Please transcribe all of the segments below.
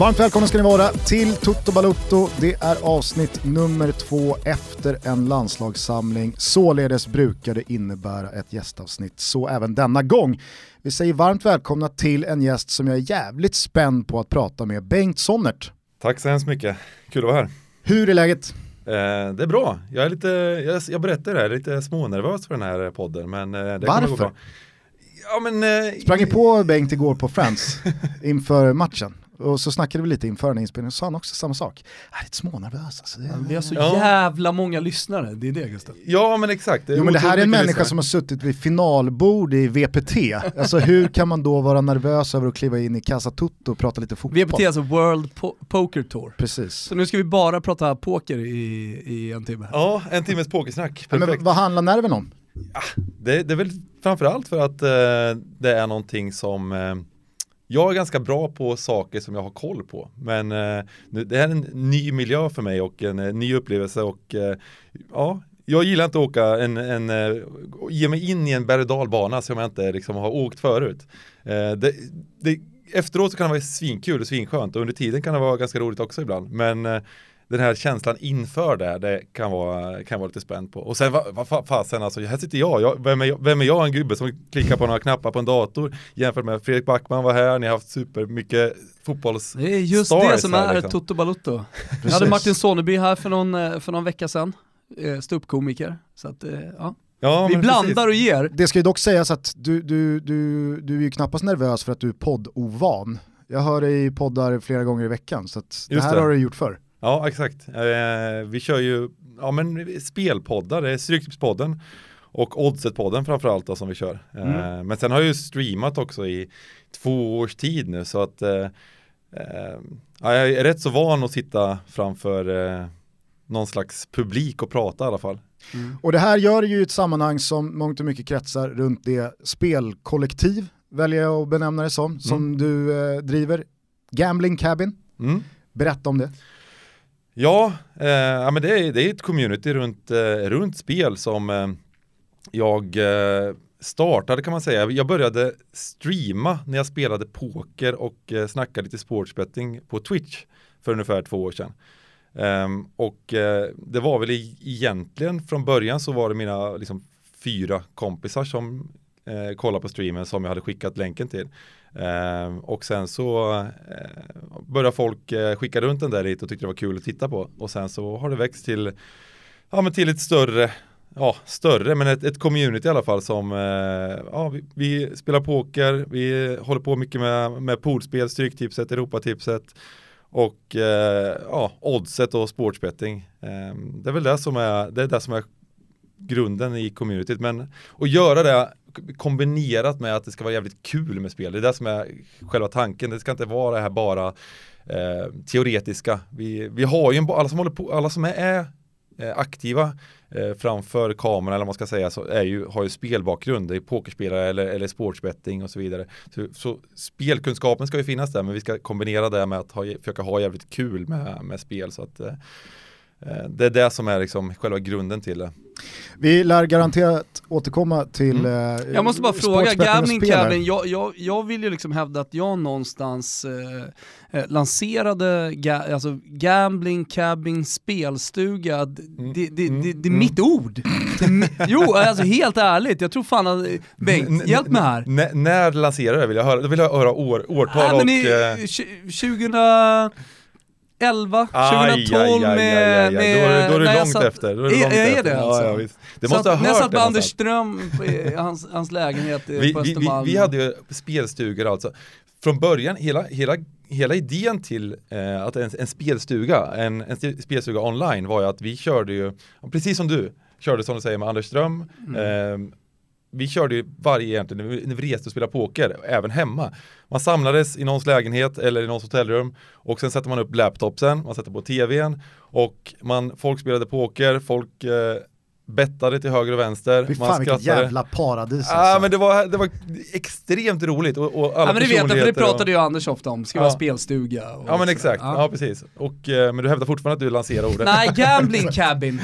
Varmt välkomna ska ni vara till Toto Balutto. Det är avsnitt nummer två efter en landslagssamling. Således brukar det innebära ett gästavsnitt, så även denna gång. Vi säger varmt välkomna till en gäst som jag är jävligt spänd på att prata med, Bengt Sonnert. Tack så hemskt mycket, kul att vara här. Hur är läget? Eh, det är bra, jag är lite, jag, jag berättar det här, lite smånervös för den här podden. Men eh, det Varför? Gå bra. Ja, men, eh, Sprang ni på Bengt igår på Friends inför matchen? Och så snackade vi lite inför den här inspelningen, så sa han också samma sak. Jag är lite smånervös alltså. Det är... Vi har så Ja. jävla många lyssnare, det är det Gustav. Ja men exakt. Jo men det här är en människa lyssnare. som har suttit vid finalbord i VPT. Alltså hur kan man då vara nervös över att kliva in i Casa Tutto och prata lite fotboll? VPT är alltså World po- Poker Tour. Precis. Så nu ska vi bara prata poker i, i en timme. Ja, en timmes pokersnack, Ja, perfekt. men vad handlar nerven om? Det, det är väl framförallt för att eh, det är någonting som eh, jag är ganska bra på saker som jag har koll på. Men eh, det här är en ny miljö för mig och en eh, ny upplevelse och eh, ja, jag gillar inte att åka en, en eh, ge mig in i en berg och dalbana som jag inte liksom har åkt förut. Eh, det, det, efteråt så kan det vara svinkul och svinskönt och under tiden kan det vara ganska roligt också ibland. Men eh, den här känslan inför det, det kan vara, kan vara lite spänd på. Och sen vad fa- fasen alltså, här sitter jag, jag vem, är jag, vem är jag en gubbe som klickar på några knappar på en dator jämfört med Fredrik Backman var här, ni har haft supermycket fotbolls... Det är just det som här, är liksom. Toto Balutto. Jag Precis. hade Martin Soneby här för någon, eh, för någon vecka sedan, eh, ståuppkomiker. Så att, eh, ja. Ja, Vi blandar och ger. Det ska ju dock sägas att du, du, du, du är ju knappast nervös för att du är poddovan. Jag hör dig i poddar flera gånger i veckan, så att det här det. har du gjort förr. Ja, exakt. Eh, vi kör ju ja, men spelpoddar, det är Stryktipspodden och Oddset-podden framförallt då, som vi kör. Eh, men sen har jag ju streamat också i två års tid nu så att eh, eh, ja, jag är rätt så van att sitta framför eh, någon slags publik och prata i alla fall. Och det här gör ju ett sammanhang som mångt och mycket kretsar runt det spelkollektiv, väljer jag att benämna det som, som du eh, driver. Gambling Cabin, Mm. berätta om det. Ja, eh, ja men det är, det är ett community runt, eh, runt spel som eh, jag eh, startade kan man säga. Jag började streama när jag spelade poker och eh, snackade lite sportsbetting på Twitch för ungefär två år sedan. Um, och uh, det var väl e-, egentligen från början så var det mina liksom, fyra kompisar som uh, kollade på streamen som jag hade skickat länken till. Eh, och sen så eh, började folk eh, skicka runt den där lite och tyckte det var kul att titta på. Och sen så har det växt till, ja, men till ett större, ja större, men ett, ett community i alla fall som, eh, ja vi, vi spelar poker, vi håller på mycket med, med poolspel, Stryktipset, Europatipset och eh, ja, oddset och sportsbetting. Eh, det är väl det som är, det är det som är grunden i communityt. Men att göra det kombinerat med att det ska vara jävligt kul med spel. Det är det som är själva tanken. Det ska inte vara det här bara eh, teoretiska. Vi, vi har ju en, alla som håller på, alla som är, är eh, aktiva eh, framför kameran eller vad man ska säga så är ju, har ju spelbakgrund. Det är pokerspelare eller, eller sportsbetting och så vidare. Så, så spelkunskapen ska ju finnas där men vi ska kombinera det med att ha, försöka ha jävligt kul med, med spel. Så att, eh, det är det som är liksom själva grunden till det. Vi lär garanterat återkomma till Mm. eh, Jag måste bara fråga, här. Cabin, jag, jag, jag vill ju liksom hävda att jag någonstans eh, eh, lanserade ga, alltså Gambling Cabin spelstuga, D- det, det, det, det är mitt ord. Det jo, alltså helt ärligt, jag tror fan att, N- Bengt, hjälp mig här. n- när lanserade det vill jag höra, då vill jag höra år, årtal Ja, och... eh, tj- 2011, aj, 2012 aj, aj, aj, aj. med... Då är, då är när du jag långt satt- efter. Då är, Är- långt är efter. det alltså? Ja, ja, visst. Det satt- måste ha När jag hört satt med Anders. Ström hans, hans lägenhet vi, på vi, vi, Östermalm. vi hade ju spelstugor alltså. Från början, hela, hela, hela idén till eh, att en, en spelstuga, en, en st- spelstuga online var ju att vi körde ju, precis som du, körde som du säger med Anders Ström, Mm. eh, vi körde ju varje egentligen, när vi, när vi reste och spelade poker, även hemma. Man samlades i någons lägenhet eller i någons hotellrum och sen sätter man upp laptopsen, man sätter på tvn och man, folk spelade poker, folk eh, bettade till höger och vänster. Fy man fan vilket skrattade. jävla paradis Ja alltså. men det var, det var extremt roligt och, och alla Ja men det vet jag, för det pratade ju Anders ofta om, ska Ja. vara spelstuga. Ja men sådär. exakt, ja. precis. Och, eh, men du hävdar fortfarande att du lanserar ordet. Nej, gambling cabin.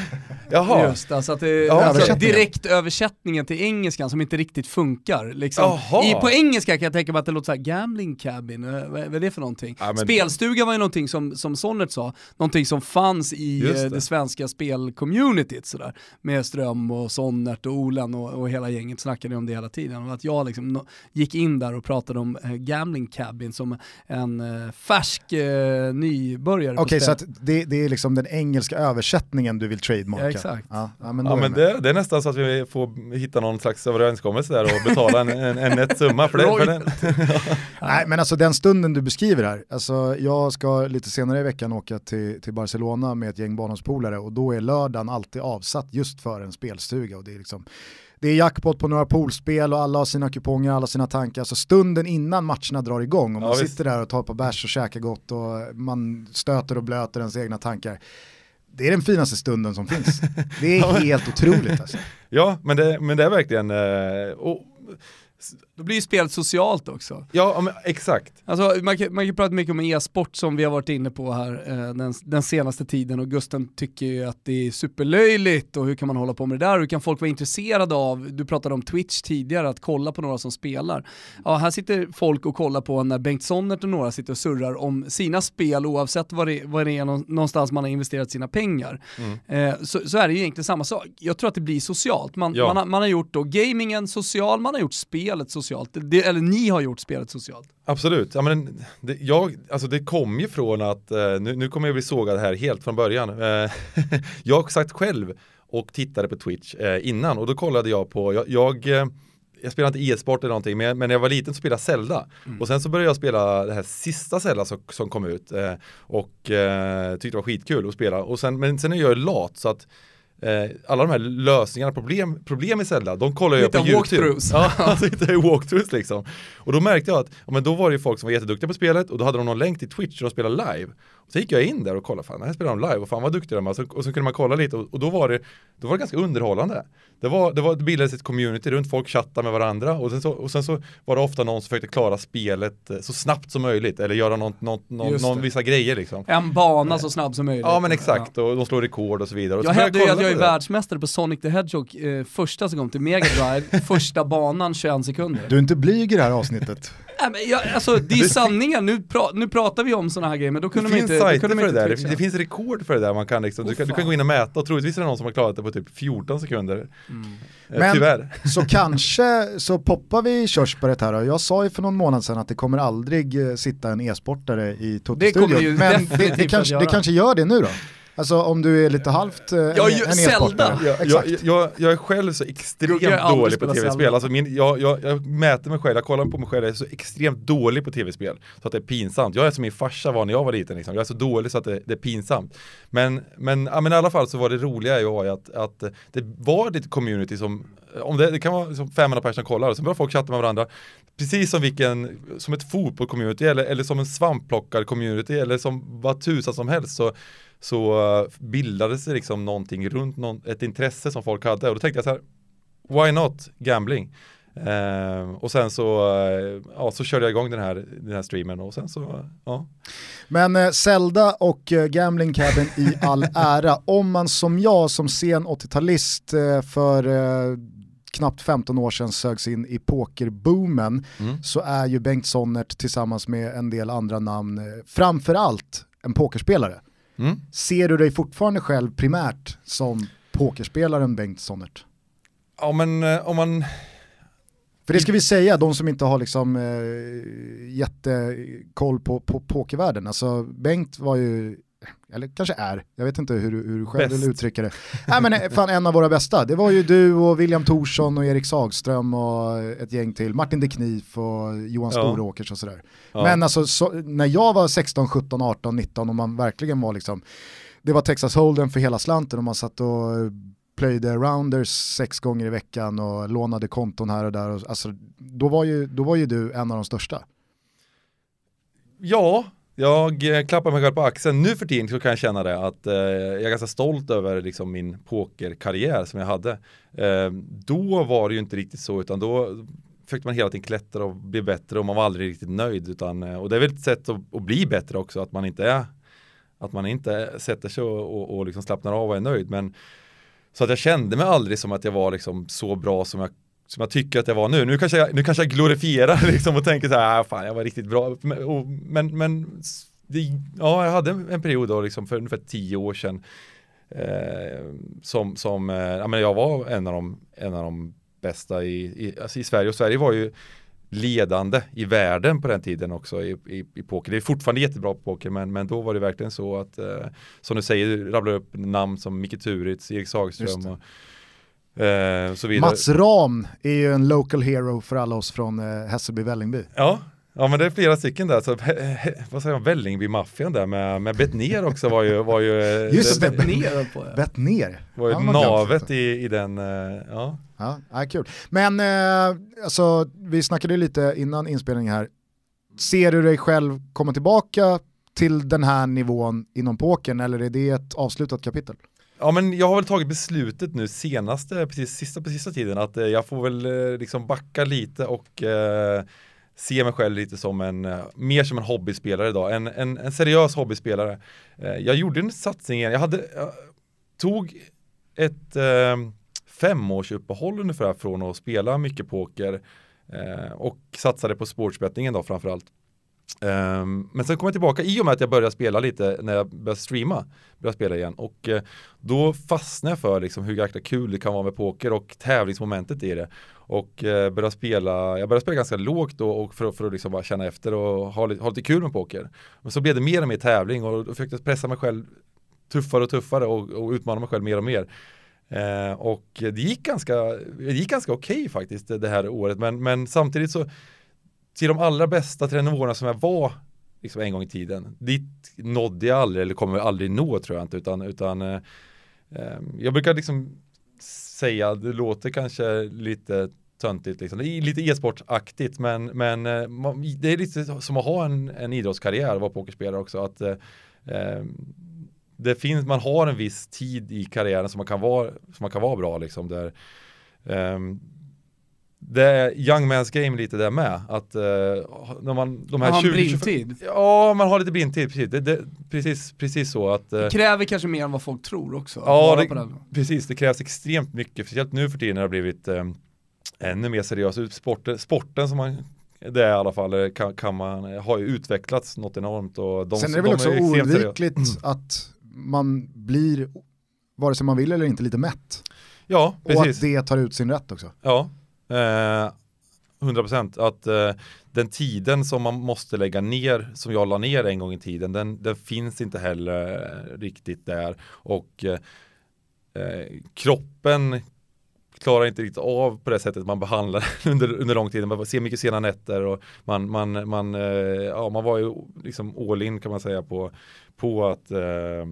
Jaha. Just, alltså att det, Ja, alltså direkt översättningen till engelskan som inte riktigt funkar. Liksom. I, på engelska kan jag tänka mig att det låter så här, gambling cabin, eh, vad, vad är det för någonting? Ja, men- Spelstuga var ju någonting som, som Sonnert sa, någonting som fanns i eh, det. det. svenska spelcommunityt sådär. Med Ström och Sonnert och Olen och, och hela gänget snackade om det hela tiden. Och att jag liksom no, gick in där och pratade om eh, gambling cabin som en eh, färsk eh, nybörjare Okej, så spel. att det, det är liksom den engelska översättningen du vill trademarka? Ja, exakt. Ja, ja, men, Ja men det, det är nästan så att vi får hitta någon slags överenskommelse där och betala en, en, en nätt summa för det. För den. Nej men alltså den stunden du beskriver här, alltså jag ska lite senare i veckan åka till, till Barcelona med ett gäng barndomspolare och då är lördagen alltid avsatt just för en spelstuga och det är liksom det är jackpot på några poolspel och alla har sina kuponger, alla sina tankar. Så stunden innan matcherna drar igång och man visst. sitter där och tar på bärs och käkar gott och man stöter och blöter ens egna tankar. Det är den finaste stunden som finns. Det är helt otroligt alltså. Ja men det, men det är verkligen, eh, och, Då blir ju spelet socialt också. ja men, exakt. Alltså, man, kan, man kan prata mycket om e-sport som vi har varit inne på här eh, den, den senaste tiden och Gusten tycker ju att det är superlöjligt och hur kan man hålla på med det där? Hur kan folk vara intresserade av, du pratade om Twitch tidigare, att kolla på några som spelar. Ja, här sitter folk och kollar på när Bengt Sonnert och några sitter och surrar om sina spel oavsett vad det, vad det är nå- någonstans man har investerat sina pengar. Eh, så, så är det ju egentligen samma sak. Jag tror att det blir socialt. Man, Ja. man, har, man har gjort då gamingen social, man har gjort spelet socialt. Det, eller ni har gjort spelet socialt. Absolut, ja, men det, jag, alltså det kom ju från att, eh, nu, nu kommer jag bli sågad här helt från början. Eh, jag satt själv och tittade på Twitch eh, innan och då kollade jag på, jag, jag, jag spelar inte e-sport eller någonting, men, men när jag var liten så spelade jag Zelda. Och sen så började jag spela det här sista Zelda som, som kom ut eh, och eh, tyckte det var skitkul att spela. Och sen, men sen är jag lat så att alla de här lösningarna, problem, problem i Zelda, de kollar jag på YouTube. walkthroughs. Ja, alltså walkthroughs liksom. Och då märkte jag att, ja, men då var det ju folk som var jätteduktiga på spelet och då hade de någon länk till Twitch där de spelade live. Och så gick jag in där och kollade, fan här spelar de live och fan vad duktiga de är. Och så, och så kunde man kolla lite och, och då var det, då var det ganska underhållande. Det, var, det, var, det bildades ett community runt, folk chattade med varandra och sen, så, och sen så var det ofta någon som försökte klara spelet eh, så snabbt som möjligt eller göra någon, någon, någon, någon vissa grejer liksom. En bana så snabb som möjligt. Ja men exakt, och de slår rekord och så vidare. Och Jag så jag är det. världsmästare på Sonic the Hedgehog eh, första som kom till Mega Drive, första banan 21 sekunder. Du är inte blyg i det här avsnittet. Nej, men jag, alltså, det är sanningen, nu, pra, nu pratar vi om sådana här grejer men då kunde Det man finns inte, då kunde för man det inte där, twitcha. det, det finns rekord för det där man kan liksom, Åh, du, kan, du kan gå in och mäta och troligtvis är det någon som har klarat det på typ 14 sekunder. Eh, Men- Tyvärr. Så kanske så poppar vi körsbäret här och jag sa ju för någon månad sedan att det kommer aldrig eh, sitta en e-sportare i Det kommer det ju Toto-studion. Men det, definitivt det, kanske, det kanske gör det nu då? Alltså om du är lite halvt eh, en, Ja, ju- en Zelda. e-sportare. Jag, Exakt. jag, jag, jag är själv så extremt Jag dålig på tv-spel. Alltså min, jag, jag, jag mäter mig själv, jag kollar på mig själv, jag är så extremt dålig på tv-spel. Så att det är pinsamt. Jag är som min farsa var när jag var liten. Liksom. Jag är så dålig så att det, det är pinsamt. Men, men, ja, men i alla fall så var det roliga ju att, att det var lite community som, om det, det kan vara liksom 500 personer som kollar och så börjar folk chatta med varandra. Precis som vilken, som ett fotbollscommunity eller, eller som en svampplockar-community eller som vad tusan som helst så, så eh, bildades det liksom någonting runt någon, ett intresse som folk hade och då tänkte jag så här, why not gambling? Uh, och sen så, uh, ja, så körde jag igång den här, den här streamen och sen så, ja. Men eh, Zelda och eh, Gambling Cabin i all ära, om man som jag som sen 80-talist för knappt 15 år sedan sögs in i pokerboomen Mm. så är ju Bengt Sonnert tillsammans med en del andra namn eh, framförallt en pokerspelare. Mm. Ser du dig fortfarande själv primärt som pokerspelaren Bengt Sonnert? Ja men eh, om man, För det ska vi säga, de som inte har liksom eh, jättekoll på, på pokervärlden. Alltså Bengt var ju, eller kanske är, jag vet inte hur, du- hur du själv Bäst. vill uttrycka det. Nej men eh, fan en av våra bästa, det var ju du och William Thorsson och Erik Sagström och ett gäng till, Martin de Knif och Johan Ja. Storåkers och sådär. ja. Men alltså så, när jag var 16, 17, 18, 19 och man verkligen var liksom, det var Texas Hold'em för hela slanten och man satt och plöjde rounders sex gånger i veckan och lånade konton här och där. Och, alltså, då, var ju, då var ju du en av de största. Ja, jag eh, klappar mig själv på axeln. Nu för tiden så kan jag känna det att eh, jag är ganska stolt över liksom, min pokerkarriär som jag hade. Eh, då var det ju inte riktigt så utan då försökte man hela tiden klättra och bli bättre och man var aldrig riktigt nöjd. Utan, eh, och det är väl ett sätt att, att bli bättre också, att man inte är att man inte sätter sig och, och, och liksom slappnar av och är nöjd. Men Så att jag kände mig aldrig som att jag var liksom så bra som jag som jag tycker att jag var nu. Nu kanske jag, nu kanske jag glorifierar liksom och tänker så här, ah, fan jag var riktigt bra. Men, men det, ja, jag hade en period då liksom för ungefär tio år sedan eh, som, som eh, ja, men jag var en av de, en av de bästa i, i, alltså i Sverige och Sverige var ju ledande i världen på den tiden också i, i, i poker. Det är fortfarande jättebra på poker men, men då var det verkligen så att eh, som du säger, rabblar upp namn som Micke Turitz, Erik Sagström och eh, så vidare. Mats Ram är ju en local hero för alla oss från eh, Hässelby Vällingby. Ja, Ja men det är flera stycken där, så vad säger jag, Vällingby-maffian där med, med Bettner också var ju, var ju Just det, Bettner på ja. Bettner. Var ju ja, navet i, i den, eh, ja. Ja, ja kul. Men eh, alltså, vi snackade lite innan inspelningen här, ser du dig själv komma tillbaka till den här nivån inom pokern eller är det ett avslutat kapitel? Ja men jag har väl tagit beslutet nu senaste, precis sista på sista tiden att eh, jag får väl eh, liksom backa lite och eh, se mig själv lite som en, eh, mer som en hobbyspelare idag, en, en, en seriös hobbyspelare. Eh, jag gjorde en satsning igen, jag hade, jag tog ett eh, femårsuppehåll ungefär från att spela mycket poker eh, och satsade på sportsbettingen då framförallt. Um, men sen kom jag tillbaka i och med att jag började spela lite när jag började streama, började spela igen och uh, då fastnade jag för liksom hur jäkla kul det kan vara med poker och tävlingsmomentet i det. Och uh, började spela, jag började spela ganska lågt då och för, för att liksom bara känna efter och ha, ha lite kul med poker. Men så blev det mer och mer tävling och då försökte jag pressa mig själv tuffare och tuffare och, och utmana mig själv mer och mer. Uh, och det gick ganska, ganska okej okay faktiskt det här året men, men samtidigt så till de allra bästa, till nivåerna som jag var liksom en gång i tiden. Dit nådde jag aldrig eller kommer aldrig nå tror jag inte utan, utan eh, ehm, jag brukar liksom säga, det låter kanske lite töntigt liksom. Det är lite e-sportaktigt men, men eh, det är lite som att ha en, en idrottskarriär och vara pokerspelare också. Att, eh, ehm, det finns, man har en viss tid i karriären som man kan vara, som man kan vara bra liksom. Där, eh, det är young man's game lite där med. Att uh, när man, de här man 20, blindtid? ja, man har lite blindtid, precis. Det, det, precis, precis så att... Uh, det kräver kanske mer än vad folk tror också. Ja, det, precis. Det krävs extremt mycket, speciellt nu för tiden när det har blivit um, ännu mer seriöst. Sporten, sporten som man det är i alla fall kan, kan man, har ju utvecklats något enormt. Och de, Sen är det väl också oundvikligt mm. att man blir, vare sig man vill eller inte, lite mätt. Ja, precis. Och att det tar ut sin rätt också. Ja, Eh, 100% att eh, den tiden som man måste lägga ner, som jag la ner en gång i tiden, den, den finns inte heller eh, riktigt där. Och eh, eh, kroppen klarar inte riktigt av på det sättet man behandlar under, under lång tid. Man ser mycket sena nätter och man, man, man, eh, ja, man var ju liksom all in kan man säga på, på att eh,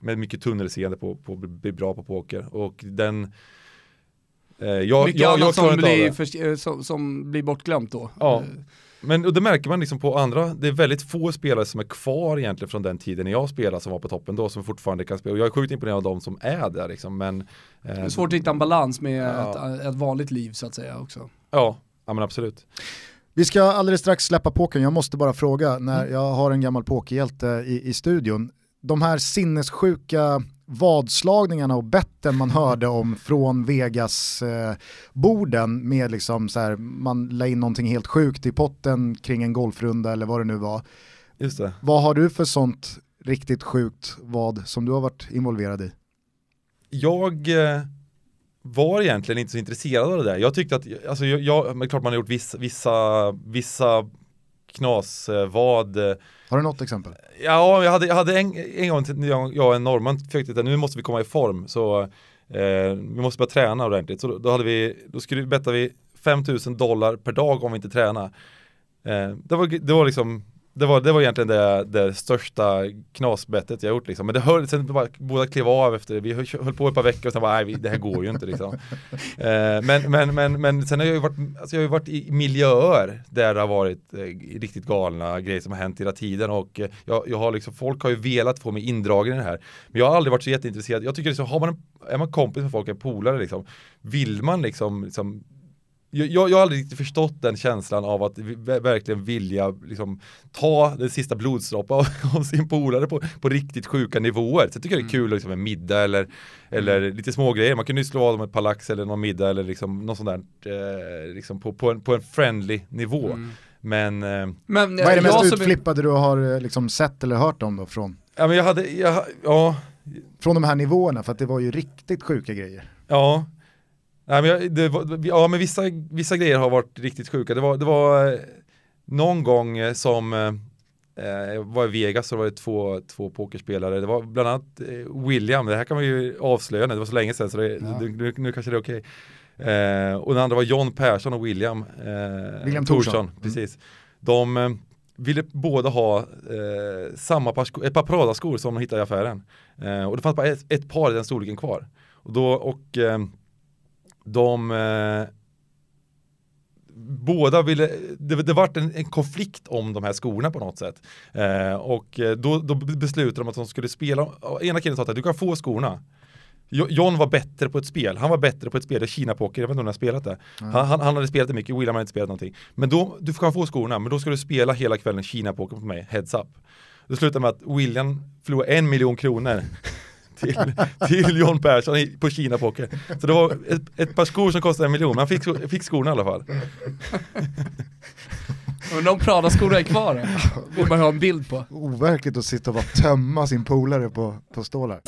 med mycket tunnelseende på, på att bli bra på poker. Och den Eh, jag, Mycket jag, annat som, blir för, eh, som, som, blir bortglömt då. Ja. Eh. Men och det märker man liksom på andra, det är väldigt få spelare som är kvar egentligen från den tiden när jag spelade som var på toppen då som fortfarande kan spela. Och jag är sjukt imponerad av de som är där liksom. Men, eh, det är svårt att hitta en balans med ja. ett, ett, vanligt liv så att säga också. Ja, ja men absolut. Vi ska alldeles strax släppa pokern, jag måste bara fråga när mm. jag har en gammal pokerhjälte i, i studion. De här sinnessjuka vadslagningarna och betten man hörde om från Vegas-borden eh, med liksom så här, man la in någonting helt sjukt i potten kring en golfrunda eller vad det nu var. Just det. Vad har du för sånt riktigt sjukt vad som du har varit involverad i? Jag eh, var egentligen inte så intresserad av det där. Jag tyckte att, alltså jag, jag men klart man har gjort vissa, vissa, vissa knasvad. Har du något exempel? Ja, jag hade, jag hade en, en gång, jag, jag och en norrman försökte att nu måste vi komma i form så eh, vi måste börja träna ordentligt. Så då, då hade vi, då skulle, bettade vi 5000 dollar per dag om vi inte tränar. Eh, det, var, det var liksom det var, det var egentligen det, det största knasbettet jag gjort liksom. Men det höll, sen bara båda klev av efter det. Vi höll på ett par veckor och sen bara, nej det här går ju inte liksom. eh, men, men, men, men sen har jag ju varit, alltså jag har varit i miljöer där det har varit eh, riktigt galna grejer som har hänt hela tiden och eh, jag, jag har liksom, folk har ju velat få mig indragen i det här. Men jag har aldrig varit så jätteintresserad. Jag tycker liksom, har man en, är man kompis med folk, en polare liksom, vill man liksom, liksom jag, jag har aldrig riktigt förstått den känslan av att verkligen vilja liksom, ta den sista blodsdroppen av, av, sin polare på, på riktigt sjuka nivåer. Så jag tycker det är mm. kul liksom, med middag eller, eller mm. lite små grejer. Man kan ju slå av dem ett par lax eller någon middag eller liksom, något sånt där eh, liksom på, på, en, på en friendly nivå. Mm. Men, eh, men, Vad är det mest utflippade du har eh, liksom, sett eller hört om då från? Ja, men jag hade, jag, ja. Från de här nivåerna, för att det var ju riktigt sjuka grejer. Ja, Nej, men jag, det var, ja men vissa, vissa grejer har varit riktigt sjuka. Det var, det var eh, någon gång eh, som eh, jag var i Vegas så var det två, två pokerspelare. Det var bland annat eh, William, det här kan man ju avslöja nu, det var så länge sedan så det, ja. nu, nu, kanske det är okej. Okay. Eh, och den andra var John Persson och William, eh, William Thorsson. Mm. Precis. De eh, ville båda ha eh, samma par ett par Prada-skor som de hittade i affären. och det fanns bara ett, ett par i den storleken kvar. Och då, och de eh, båda ville, det, det vart en, en, konflikt om de här skorna på något sätt. Eh, och eh, då, då beslutade de att de skulle spela, ena killen sa att du kan få skorna. John var bättre på ett spel, han var bättre på ett spel, Kina-poker, jag vet inte om han har spelat det. Mm. Han, han, hade spelat det mycket, William hade inte spelat någonting. Men då, du kan få skorna, men då ska du spela hela kvällen Kina-poker på mig, heads up. Det slutade med att William förlorade en miljon kronor till, till John Persson på Kina Poker. Så det var ett, ett par skor som kostade en miljon, men han fick, fick skorna i alla fall. Men de Prada-skorna är kvar, det vill man ha en bild på. Overkligt att sitta och bara tömma sin polare på, på stålar.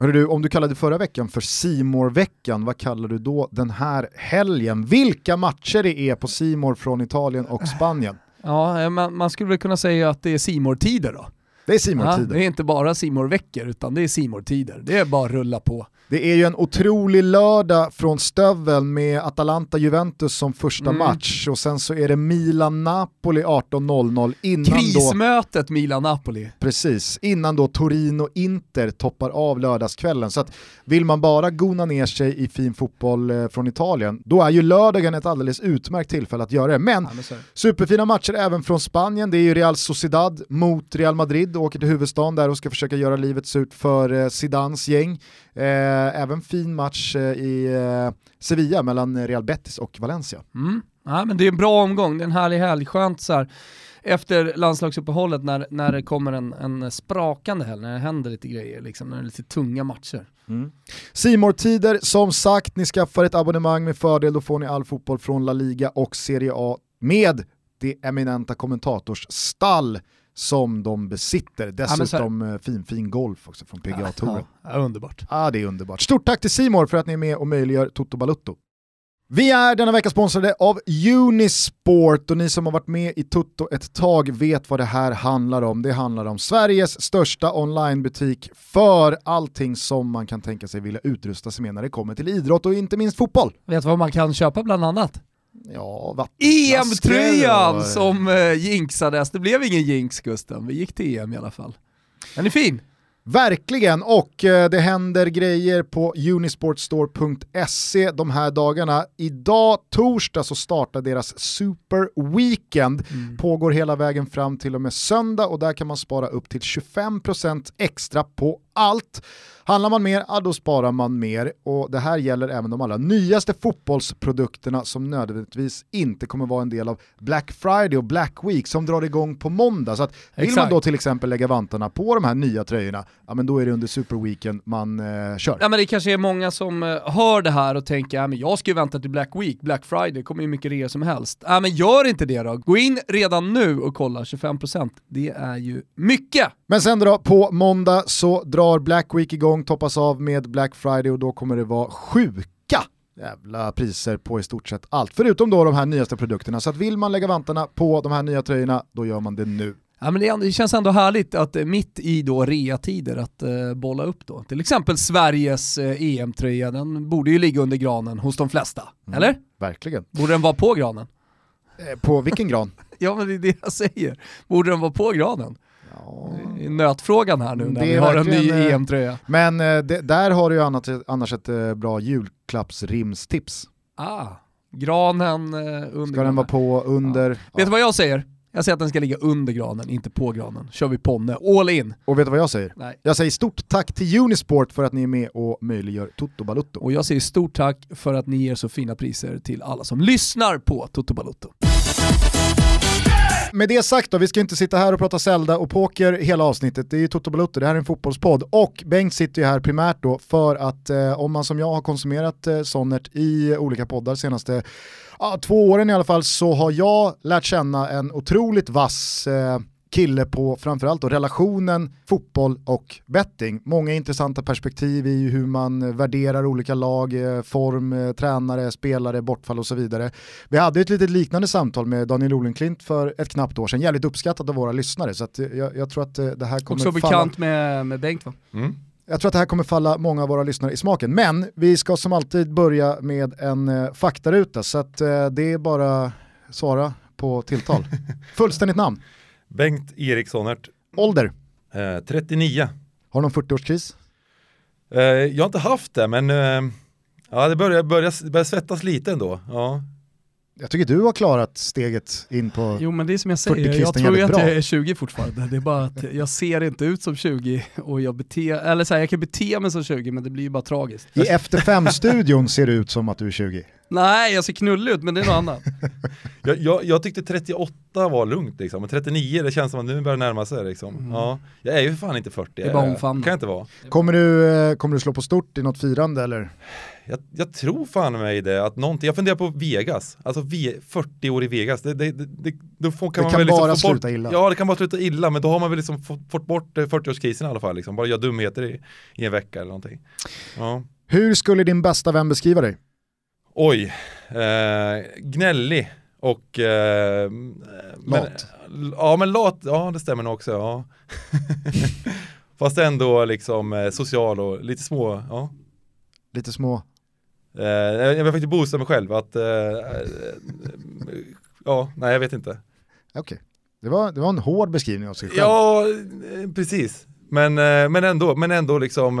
Hörru du, om du kallade förra veckan för simor veckan vad kallar du då den här helgen? Vilka matcher det är på Simor från Italien och Spanien? Ja, man, man skulle väl kunna säga att det är simor tider då. Det är simor tider ja, Det är inte bara simor veckor utan det är simor tider Det är bara att rulla på. Det är ju en otrolig lördag från stöveln med Atalanta-Juventus som första mm. match och sen så är det Milan-Napoli 18.00 innan Krismötet Milan-Napoli. Precis, innan då Torino-Inter toppar av lördagskvällen. Så att vill man bara gona ner sig i fin fotboll eh, från Italien, då är ju lördagen ett alldeles utmärkt tillfälle att göra det. Men ja, superfina matcher även från Spanien, det är ju Real Sociedad mot Real Madrid, åker till huvudstaden där och ska försöka göra livet surt för eh, Zidans gäng. Eh, även fin match eh, i eh, Sevilla mellan Real Betis och Valencia. Mm. Ja, men det är en bra omgång, det är en härlig helg, skönt så här efter landslagsuppehållet när, när det kommer en, en sprakande helg, när det händer lite grejer, liksom, när det är lite tunga matcher. Mm. Simor-tider, som sagt, ni skaffar ett abonnemang med fördel, då får ni all fotboll från La Liga och Serie A med det eminenta kommentators-stall som de besitter. Dessutom ja, fin, fin golf också från PGA-touren. Ja, ja, underbart. Ja, det är underbart. Stort tack till Simor för att ni är med och möjliggör Toto Balutto. Vi är denna vecka sponsrade av Unisport och ni som har varit med i Tutto ett tag vet vad det här handlar om. Det handlar om Sveriges största onlinebutik för allting som man kan tänka sig vilja utrusta sig med när det kommer till idrott och inte minst fotboll. Vet du vad man kan köpa bland annat? Ja, EM-tröjan som uh, jinxades. Det blev ingen jinx Gusten, vi gick till EM i alla fall. Den är fin. Verkligen, och eh, det händer grejer på unisportstore.se de här dagarna. Idag, torsdag, så startar deras Super Weekend. Mm. Pågår hela vägen fram till och med söndag och där kan man spara upp till 25% extra på allt. Handlar man mer, ja, då sparar man mer. Och det här gäller även de allra nyaste fotbollsprodukterna som nödvändigtvis inte kommer vara en del av Black Friday och Black Week som drar igång på måndag. Så att vill Exakt. man då till exempel lägga vantarna på de här nya tröjorna, ja men då är det under Super Weekend man eh, kör. Ja men det kanske är många som eh, hör det här och tänker, ja men jag ska ju vänta till Black Week, Black Friday, kommer ju mycket rea som helst. Ja men gör inte det då, gå in redan nu och kolla 25%, det är ju mycket! Men sen då, på måndag så drar Black Week igång, toppas av med Black Friday och då kommer det vara sjuka jävla priser på i stort sett allt. Förutom då de här nyaste produkterna. Så att vill man lägga vantarna på de här nya tröjorna, då gör man det nu. Ja, men det, känns ändå härligt att eh, mitt i då rea-tider att uh, bolla upp då. Till exempel Sveriges uh, EM-tröja, den borde ju ligga under granen hos de flesta. Mm, eller? Verkligen. Borde den vara på granen? Eh, på vilken gran? ja men det är det jag säger. Borde den vara på granen? Nötfrågan här nu när vi har en ny eh, EM-tröja. Men eh, det, där har du ju annars, annars ett eh, bra julklappsrimstips. Ah, granen under. Ska den vara på under? Ja. Vet du vad jag säger? Jag säger att den ska ligga under granen, inte på granen. Kör vi ponne, all in! Och vet du vad jag säger? Nej. Jag säger stort tack till Unisport för att ni är med och möjliggör Toto Balutto. Och jag säger stort tack för att ni ger så fina priser till alla som lyssnar på Toto Balutto. Med det sagt då, vi ska inte sitta här och prata Zelda och poker hela avsnittet. Det är ju Toto Balutto, det här är en fotbollspodd. Och Bengt sitter ju här primärt då för att eh, om man som jag har konsumerat eh, Sonnert i olika poddar senaste ah, två åren i alla fall så har jag lärt känna en otroligt vass eh, kille på framförallt då relationen fotboll och betting. Många intressanta perspektiv i hur man värderar olika lag, eh, form, eh, tränare, spelare, bortfall och så vidare. Vi hade ett litet liknande samtal med Daniel Olenklint för ett knappt år sedan, jävligt uppskattat av våra lyssnare. Så jag, jag, tror att eh, det här kommer Också falla... bekant med, med Bengt va? Mm. Jag tror att det här kommer falla många av våra lyssnare i smaken. Men vi ska som alltid börja med en eh, faktaruta, så att, eh, det är bara svara på tilltal. Fullständigt namn, Bengt Erikssonert, ålder, eh, 39. har någon 40-årskris? Eh, jag har inte haft det, men eh, ja, det börjar, börjar, börjar svettas lite ändå. Ja. Jag tycker du har klarat steget in på... Jo men det är som jag säger, 40 jag tror att jag är 20 fortfarande. Det är bara att jag ser inte ut som 20 och jag beter, eller så här, jag kan bete mig som 20 men det blir ju bara tragiskt. I Efter Fem-studion ser det ut som att du är 20. Nej, jag ser knullig ut men det är något annat. Jag, jag, jag tyckte 38 var lugnt liksom, men 39 det känns som att nu börjar närma sig liksom. Ja, jag är ju för fan inte 40. Det är bara omfamna. kan jag inte vara. Kommer du, eh, kommer du slå på stort i något firande eller? Jag, jag tror fan mig det, att någonting, jag funderar på Vegas, alltså v, 40 år i Vegas, det, det, det, då får, kan Det man kan väl liksom bara bort, sluta illa. Ja det kan bara sluta illa, men då har man väl liksom fått, fått bort eh, 40-årskrisen i alla fall, liksom. bara göra dumheter i, i en vecka eller någonting. Ja. Hur skulle din bästa vän beskriva dig? Oj, eh, gnällig och... Eh, Lat. Men, ja men lat, ja det stämmer nog också. Ja. Fast ändå liksom eh, social och lite små, ja. Lite små... Eh, jag vill faktiskt boosta mig själv att, eh, eh, ja, nej jag vet inte. Okej. Det, var, det var en hård beskrivning av sig själv. Ja, eh, precis. Men, eh, men ändå, men ändå liksom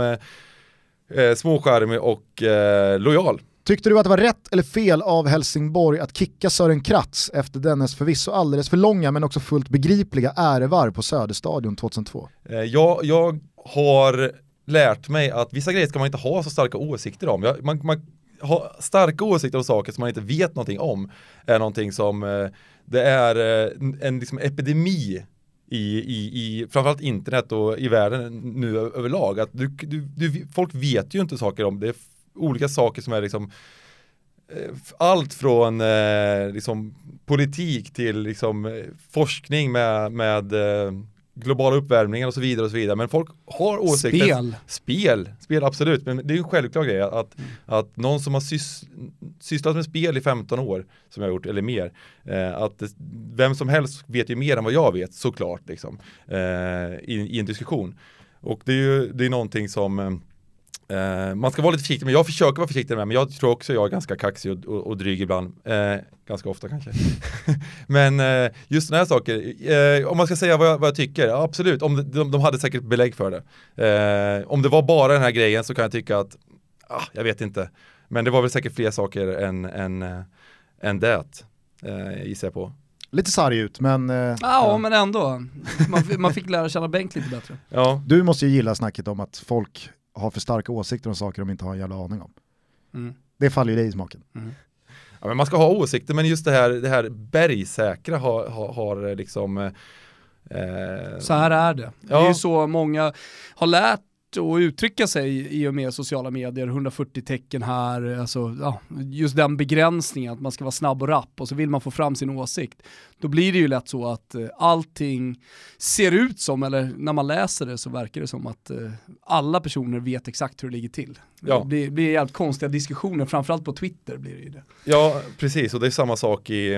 eh, småskärmig och eh, lojal. Tyckte du att det var rätt eller fel av Helsingborg att kicka Sören Kratz efter dennes förvisso alldeles för långa men också fullt begripliga ärevarv på Söderstadion 2002? Eh, jag, jag har lärt mig att vissa grejer ska man inte ha så starka åsikter om. Jag, man, man ha starka åsikter om saker som man inte vet någonting om är någonting som eh, det är eh, en, liksom epidemi i, i, i framförallt internet och i världen nu överlag. Att du, du, du, folk vet ju inte saker om det. är olika saker som är liksom eh, allt från eh, liksom politik till liksom eh, forskning med, med eh, globala uppvärmningen och så vidare och så vidare. Men folk har åsikter. Spel. Spel, spel absolut, men det är ju en självklar grej att, att någon som har sys, sysslat med spel i 15 år, som jag har gjort, eller mer, eh, att vem som helst vet ju mer än vad jag vet, såklart, liksom, eh, i, i en diskussion. Och det är ju det är någonting som eh, man ska vara lite försiktig, men jag försöker vara försiktig med men jag tror också jag är ganska kaxig och, och, och dryg ibland. Eh, ganska ofta kanske. men eh, just sådana här saker, eh, om man ska säga vad jag, vad jag tycker, ja, absolut, om de, de, de hade säkert belägg för det. Eh, om det var bara den här grejen så kan jag tycka att, ah, jag vet inte. Men det var väl säkert fler saker än, än, än det, eh, gissar jag på. Lite sarg ut men... eh, Ja, men ändå. Man, fick- man fick lära känna Bengt lite bättre. Ja, Du måste ju gilla snacket om att folk har för starka åsikter om saker de inte har en jävla aning om. Mm. Det faller ju dig i smaken. Ja, men man ska ha åsikter, men just det här, det här bergsäkra har, har, har liksom eh, Så här är det. Det är Ja. ju så många har lärt att uttrycka sig i och med sociala medier, 140 tecken här, alltså, ja, just den begränsningen att man ska vara snabb och rapp och så vill man få fram sin åsikt. Då blir det ju lätt så att eh, allting ser ut som, eller när man läser det så verkar det som att eh, alla personer vet exakt hur det ligger till. Ja. Det blir, blir jävligt konstiga diskussioner, framförallt på Twitter blir det ju det. Ja, precis, och det är samma sak i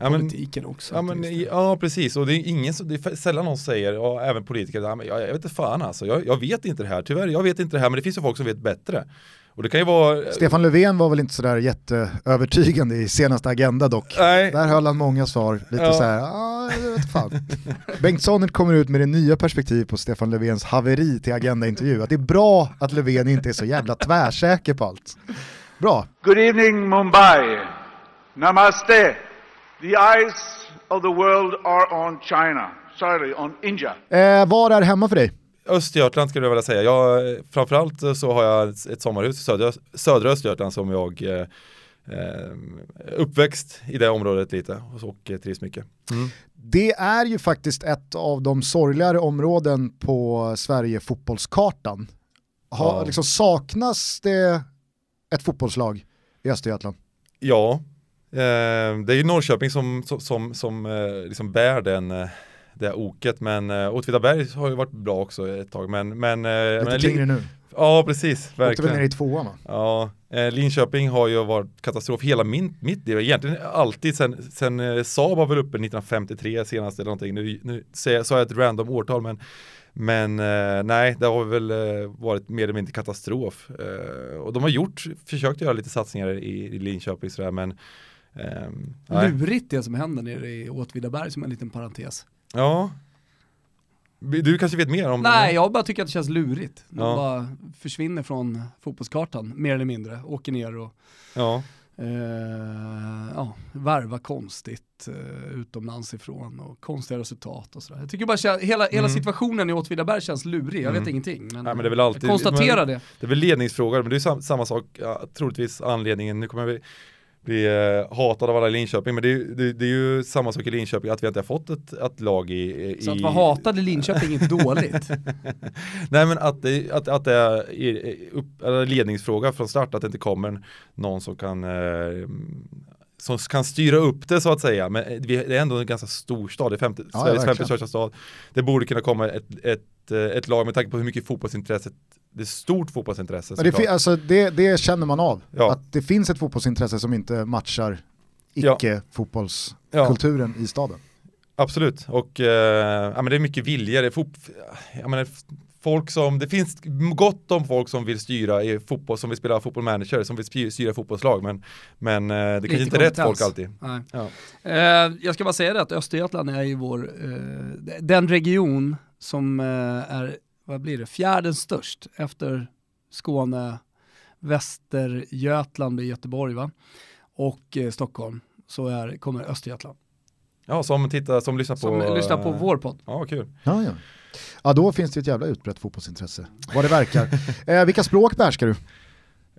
ja, men, Politiken också. ja, men, ja, precis, och det är ingen som, det är sällan någon säger, ja, även politiker, ja, men jag, jag vet inte fan alltså, jag, jag vet inte det här, tyvärr, jag vet inte det här, men det finns ju folk som vet bättre. Och det kan ju vara, Stefan Löfven var väl inte sådär jätteövertygande i senaste Agenda dock. nej, Där höll han många svar, lite Ja. såhär, ah, jag vet fan. Bengt Sonnert kommer ut med det nya perspektiv på Stefan Löfvens haveri till Agenda-intervju. Att det är bra att Löfven inte är så jävla tvärsäker på allt. Bra, Good evening, Mumbai. Namaste. The eyes of the world are on China. Sorry, on India. Eh, var är hemma för dig? Östergötland skulle jag vilja säga. Jag, framförallt så har jag ett sommarhus i södra, södra Östergötland som jag eh, eh, uppväxt i det området lite och trivs mycket. Mm. Det är ju faktiskt ett av de sorgligare områden på Sverige fotbollskartan. Har, ja. liksom, saknas det ett fotbollslag i Östergötland? Ja, eh, det är ju Norrköping som, som, som, eh, liksom bär den eh, det oket. Men eh, Åtvidaberg har ju varit bra också ett tag. Men, men, eh, Lite tyngre nu. Ja, precis. Verkligen. Åkte väl ner i tvåan va? Ja, eh, Linköping har ju varit katastrof hela min, mitt liv. Egentligen alltid sen, sen eh, Saab var väl uppe 1953 senast eller någonting. Nu, nu sa jag ett random årtal men men eh, nej, det har väl eh, varit mer eller mindre katastrof. Eh, och de har gjort, försökt göra lite satsningar i, i Linköping sådär men eh, Lurigt det som händer nere i Åtvidaberg som en liten parentes. Ja. Du kanske vet mer om det? Nej, jag bara tycker att det känns lurigt. De ja. bara försvinner från fotbollskartan, mer eller mindre. Åker ner och ja. Eh, ja, värva konstigt eh, utomlands ifrån och konstiga resultat och sådär. Jag tycker bara hela, hela mm. situationen i Åtvidaberg känns lurig, jag mm. vet ingenting. Men, Nej, men det är väl alltid, jag konstaterar det. Det är väl ledningsfrågor, men det är sam, samma sak, ja, troligtvis anledningen, nu kommer vi bli eh, hatad av alla i Linköping, men det är, det, det är ju samma sak i Linköping, att vi inte har fått ett, ett lag i, i... Så att vara hatad i Linköping är inte dåligt? Nej men att det, att, att det är upp, ledningsfråga från start, att det inte kommer någon som kan eh, som kan styra upp det så att säga. Men det är ändå en ganska stor stad, det är femte, ja, Sveriges femte största stad. Det borde kunna komma ett, ett, ett lag med tanke på hur mycket fotbollsintresset det är stort fotbollsintresse. Det, alltså, det, det, känner man av, ja. att det finns ett fotbollsintresse som inte matchar icke-fotbollskulturen ja. i staden. Absolut, och eh, ja, men det är mycket vilja. Det, är fot, ja, men folk som, det finns gott om folk som vill styra i fotboll, som vill spela fotboll manager, som vill styra fotbollslag, men, men eh, det kanske inte är rätt folk alltid. Ja. Eh, jag ska bara säga det att Östergötland är ju vår, eh, den region som eh, är vad blir det, fjärden störst efter Skåne, Västergötland blir Göteborg va? Och eh, Stockholm så är, kommer Östergötland. Ja, som tittar, som lyssnar på... Som lyssnar på vår podd. Ja, kul. Ja, ja. ja, då finns det ett jävla utbrett fotbollsintresse, vad det verkar. eh, vilka språk behärskar du?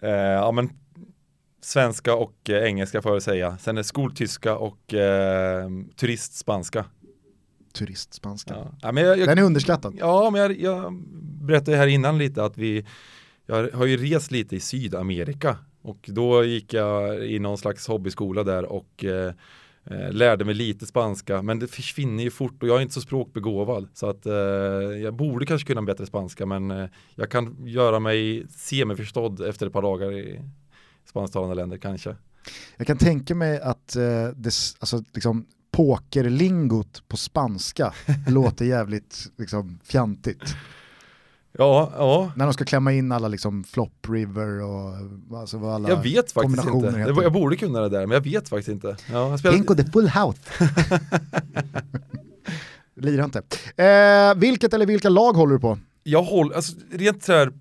Eh, ja, men svenska och eh, engelska får jag säga. Sen är skoltyska och eh, turistspanska turistspanska. Ja. Ja, men jag, jag, Den är underskattad. Ja, men jag, jag berättade här innan lite att vi, jag har ju rest lite i Sydamerika och då gick jag i någon slags hobbyskola där och eh, eh, lärde mig lite spanska men det försvinner ju fort och jag är inte så språkbegåvad så att eh, jag borde kanske kunna bättre spanska men eh, jag kan göra mig semiförstådd efter ett par dagar i spansktalande länder kanske. Jag kan tänka mig att eh, det, alltså, liksom, pokerlingot på spanska låter jävligt liksom, fjantigt. Ja, ja. När de ska klämma in alla liksom flop river och alltså vad alla Jag vet faktiskt inte. Heter. Jag borde kunna det där, men jag vet faktiskt inte. Ja, spelar... Pinko the full house. Lirar inte. Eh, vilket eller vilka lag håller du på? Jag håller, alltså rent så här,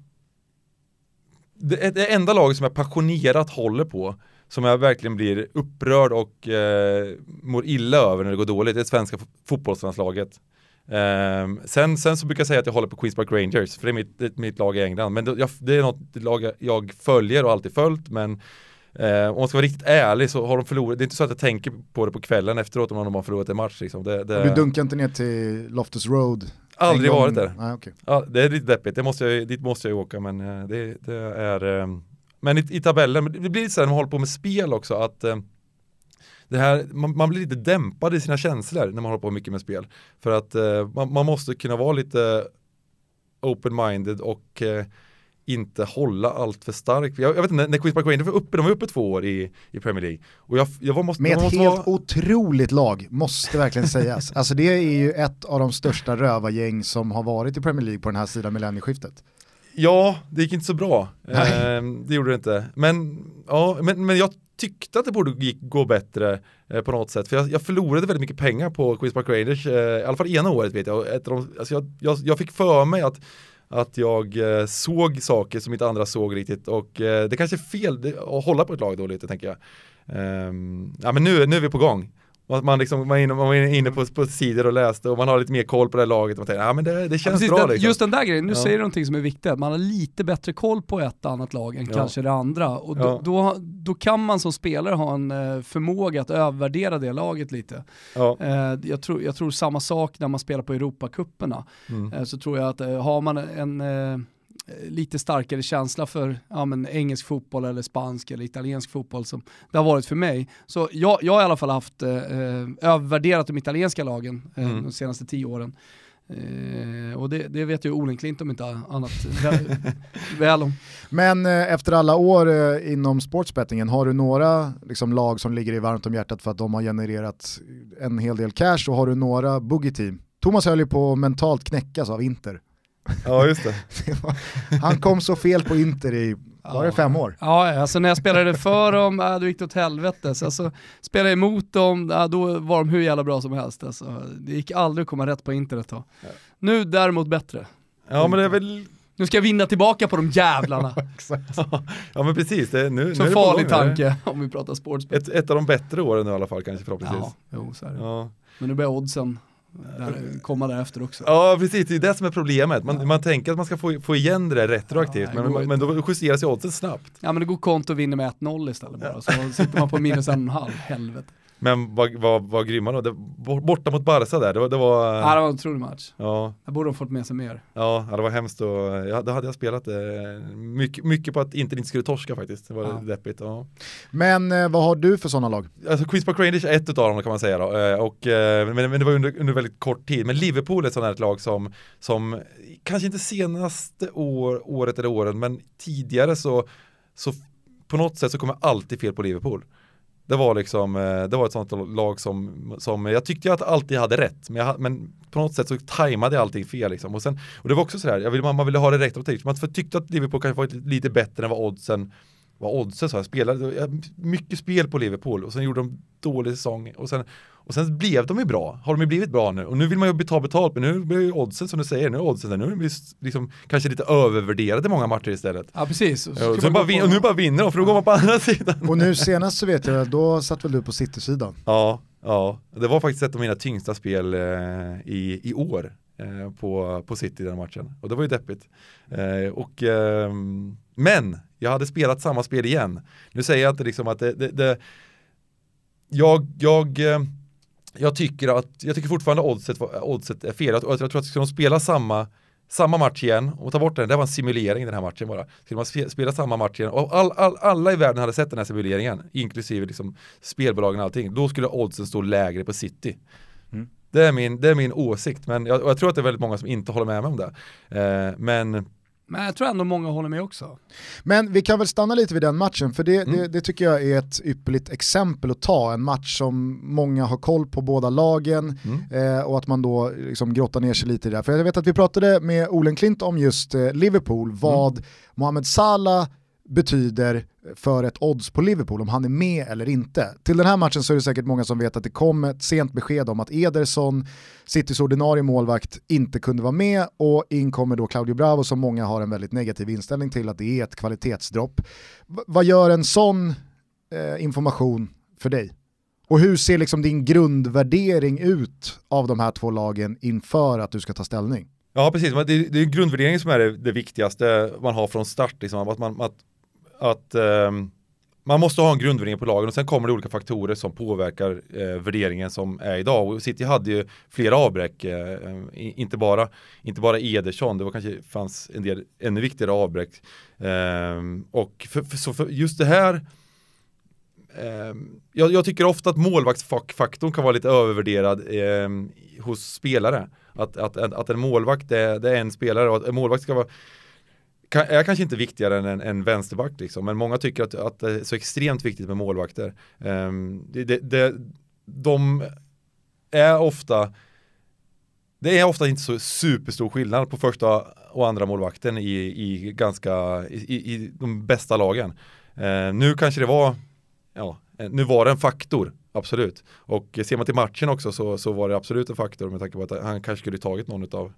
det, det enda laget som jag passionerat håller på som jag verkligen blir upprörd och eh, mår illa över när det går dåligt, det är svenska fotbollslandslaget. Um, sen, sen så brukar jag säga att jag håller på Queens Park Rangers, för det är mitt, det är mitt lag i England. Men det, jag, det är något lag jag följer och alltid följt, men Eh, om man ska vara riktigt ärlig så har de förlorat, det är inte så att jag tänker på det på kvällen efteråt om de har förlorat en match. Liksom. Det, det... Du dunkar inte ner till Loftus Road? Aldrig varit där. Ah, okay. ja, det är lite deppigt, det måste jag, dit måste jag åka men eh, det, det är um, men i, i tabellen, det blir så här när man håller på med spel också att eh, det här, man, man, blir lite dämpad i sina känslor när man håller på mycket med spel. För att eh, man, man, måste kunna vara lite open-minded och eh, inte hålla allt för starkt. Jag, jag, vet inte, när Queens Park Rangers var uppe, de var uppe två år i, i Premier League. Och jag, jag var, måste, Med ett måste helt vara... otroligt lag, måste verkligen sägas. alltså det är ju ett av de största rövargäng som har varit i Premier League på den här sidan millennieskiftet. Ja, det gick inte så bra. Eh, det gjorde det inte. Men, ja, men, men jag tyckte att det borde gick, gå bättre eh, på något sätt. För jag, jag, förlorade väldigt mycket pengar på Quiz Park Rangers, eh, i alla fall ena året vet jag. Ett de, alltså jag, jag, jag fick för mig att att jag eh, såg saker som inte andra såg riktigt och eh, det kanske är fel att hålla på ett lag då lite tänker jag. Um, ja men nu, nu är vi på gång att man, liksom, man, är inne, på, på sidor och läste och man har lite mer koll på det här laget och man tänker, ja men det, det känns Precis, bra den, liksom. Just den där grejen, nu Ja. säger du någonting som är viktigt, att man har lite bättre koll på ett annat lag än Ja. kanske det andra. Och då, Ja. då, då kan man som spelare ha en eh, förmåga att övervärdera det laget lite. Ja. Eh, jag, tror, jag tror samma sak när man spelar på Europacupperna. Mm. Eh, så tror jag att har man en lite starkare känsla för ja, men engelsk fotboll eller spansk eller italiensk fotboll som det har varit för mig. Så jag, jag har i alla fall haft eh, eh, övervärderat de italienska lagen eh, Mm. de senaste tio åren. Eh, och det, det vet ju Olen Klint om inte annat väl, väl om. Men eh, efter alla år eh, inom sportsbettingen, har du några liksom, lag som ligger i varmt om hjärtat för att de har genererat en hel del cash och har du några boogie-team? Thomas höll ju på att mentalt knäckas av Inter. Ja, just det. Han kom så fel på Inter i, var det fem år? Ja, alltså när jag spelade för dem, äh, då gick det åt helvete. Så alltså, spelade jag emot dem, äh, då var de hur jävla bra som helst. Alltså, det gick aldrig att komma rätt på internet då. Nu däremot bättre. Ja men det är väl, Nu ska jag vinna tillbaka på de jävlarna. ja men precis, det, nu, Så nu är det farlig gång, eller? tanke om vi pratar sportspel. Ett, ett av de bättre åren nu i alla fall kanske förhoppningsvis. Ja, jo, så är det. Ja. Men nu börjar oddsen där, komma därefter också. Ja precis, det är det som är problemet. Man, man tänker att man ska få, få igen det där retroaktivt, Ja, det men, men då justeras ju oddsen snabbt. Ja men det går konto och vinner med 1-0 istället bara. Så sitter man på minus en och en halv, helvete. Men vad, vad, vad grymma då, det, borta mot Barca där, det var, det var Ja, det var en otrolig match. ja, Där borde de fått med sig mer. ja, det var hemskt och ja, då hade jag spelat eh, mycket, mycket på att inte inte skulle torska faktiskt. Det var Ja. deppigt. Ja. Men eh, vad har du för sådana lag? Alltså Queens Park Rangers är ett utav dem kan man säga då. Eh, Och, eh, men, men det var under, under väldigt kort tid. Men Liverpool är ett sånt här ett lag som, som kanske inte senaste år, året eller åren, men tidigare så, så på något sätt så kommer alltid fel på Liverpool. Det var liksom, eh, det var ett sånt lag som, som jag tyckte att alltid hade rätt, men, jag, men på något sätt så tajmade jag allting fel liksom. Och, sen, och det var också sådär, jag vill, man, man ville ha det rätt Man tyckte att Liverpool kanske var lite bättre än vad oddsen vad oddsen sa, jag spelade jag- mycket spel på Liverpool och sen gjorde de dålig säsong och sen, och sen blev de ju bra, har de ju blivit bra nu och nu vill man ju ta betalt men nu blir ju oddsen som du säger, nu är oddsen där, nu är de liksom kanske lite övervärderade många matcher istället. Ja precis. Så Ja, och, bara vin, på- och nu bara vinner de för då går man på andra sidan. Och nu senast så vet jag, då satt väl du på City-sidan? Ja, ja, det var faktiskt ett av mina tyngsta spel eh, i, i år eh, på, på City den matchen. Och det var ju deppigt. Eh, och, ehm, men jag hade spelat samma spel igen. Nu säger jag inte liksom att det, det, det jag, jag, eh, jag tycker att, jag tycker fortfarande oddset, oddset är fel. Och jag tror att ska de spela samma samma match igen och ta bort den, det var en simulering den här matchen bara. Skulle man spe- spela samma match igen och all, all, alla i världen hade sett den här simuleringen, inklusive liksom spelbolagen och allting, då skulle oddsen stå lägre på City. Mm. Det, är min, det är min åsikt, men jag, jag tror att det är väldigt många som inte håller med mig om det. Eh, men Men jag tror ändå många håller med också. Men vi kan väl stanna lite vid den matchen, för det, Mm. det, det tycker jag är ett ypperligt exempel att ta. En match som många har koll på båda lagen Mm. eh, och att man då liksom grottar ner sig lite i det där. För jag vet att vi pratade med Olen Klint om just eh, Liverpool, vad Mm. Mohamed Salah betyder för ett odds på Liverpool, om han är med eller inte. Till den här matchen så är det säkert många som vet att det kom ett sent besked om att Ederson, Citys ordinarie målvakt, inte kunde vara med och in kommer då Claudio Bravo som många har en väldigt negativ inställning till att det är ett kvalitetsdropp. V- vad gör en sån eh, information för dig? Och hur ser liksom din grundvärdering ut av de här två lagen inför att du ska ta ställning? Ja, precis. Det, det är grundvärderingen som är det, det viktigaste man har från start. Liksom. Att man, att, att, ehm, man måste ha en grundvärdering på lagen och sen kommer det olika faktorer som påverkar eh, värderingen som är idag. Och City hade ju flera avbräck, eh, ehm, inte, bara, inte bara Ederson, det var kanske fanns en del ännu viktigare avbräck. Eh, och för, för, så för just det här ehm, jag, jag tycker ofta att målvaktsfaktorn kan vara lite övervärderad ehm, hos spelare. Att, att, att, en målvakt är, det är en spelare och att en målvakt ska vara är kanske inte viktigare än en, en vänsterback liksom, men många tycker att, att det är så extremt viktigt med målvakter. Um, det, det, det, de är ofta det är ofta inte så superstor skillnad på första och andra målvakten i, i ganska, i, i de bästa lagen. Uh, nu kanske det var, ja, eh, nu var det en faktor, absolut. Och ser man till matchen också så, så var det absolut en faktor med tanke på att han kanske skulle tagit någon av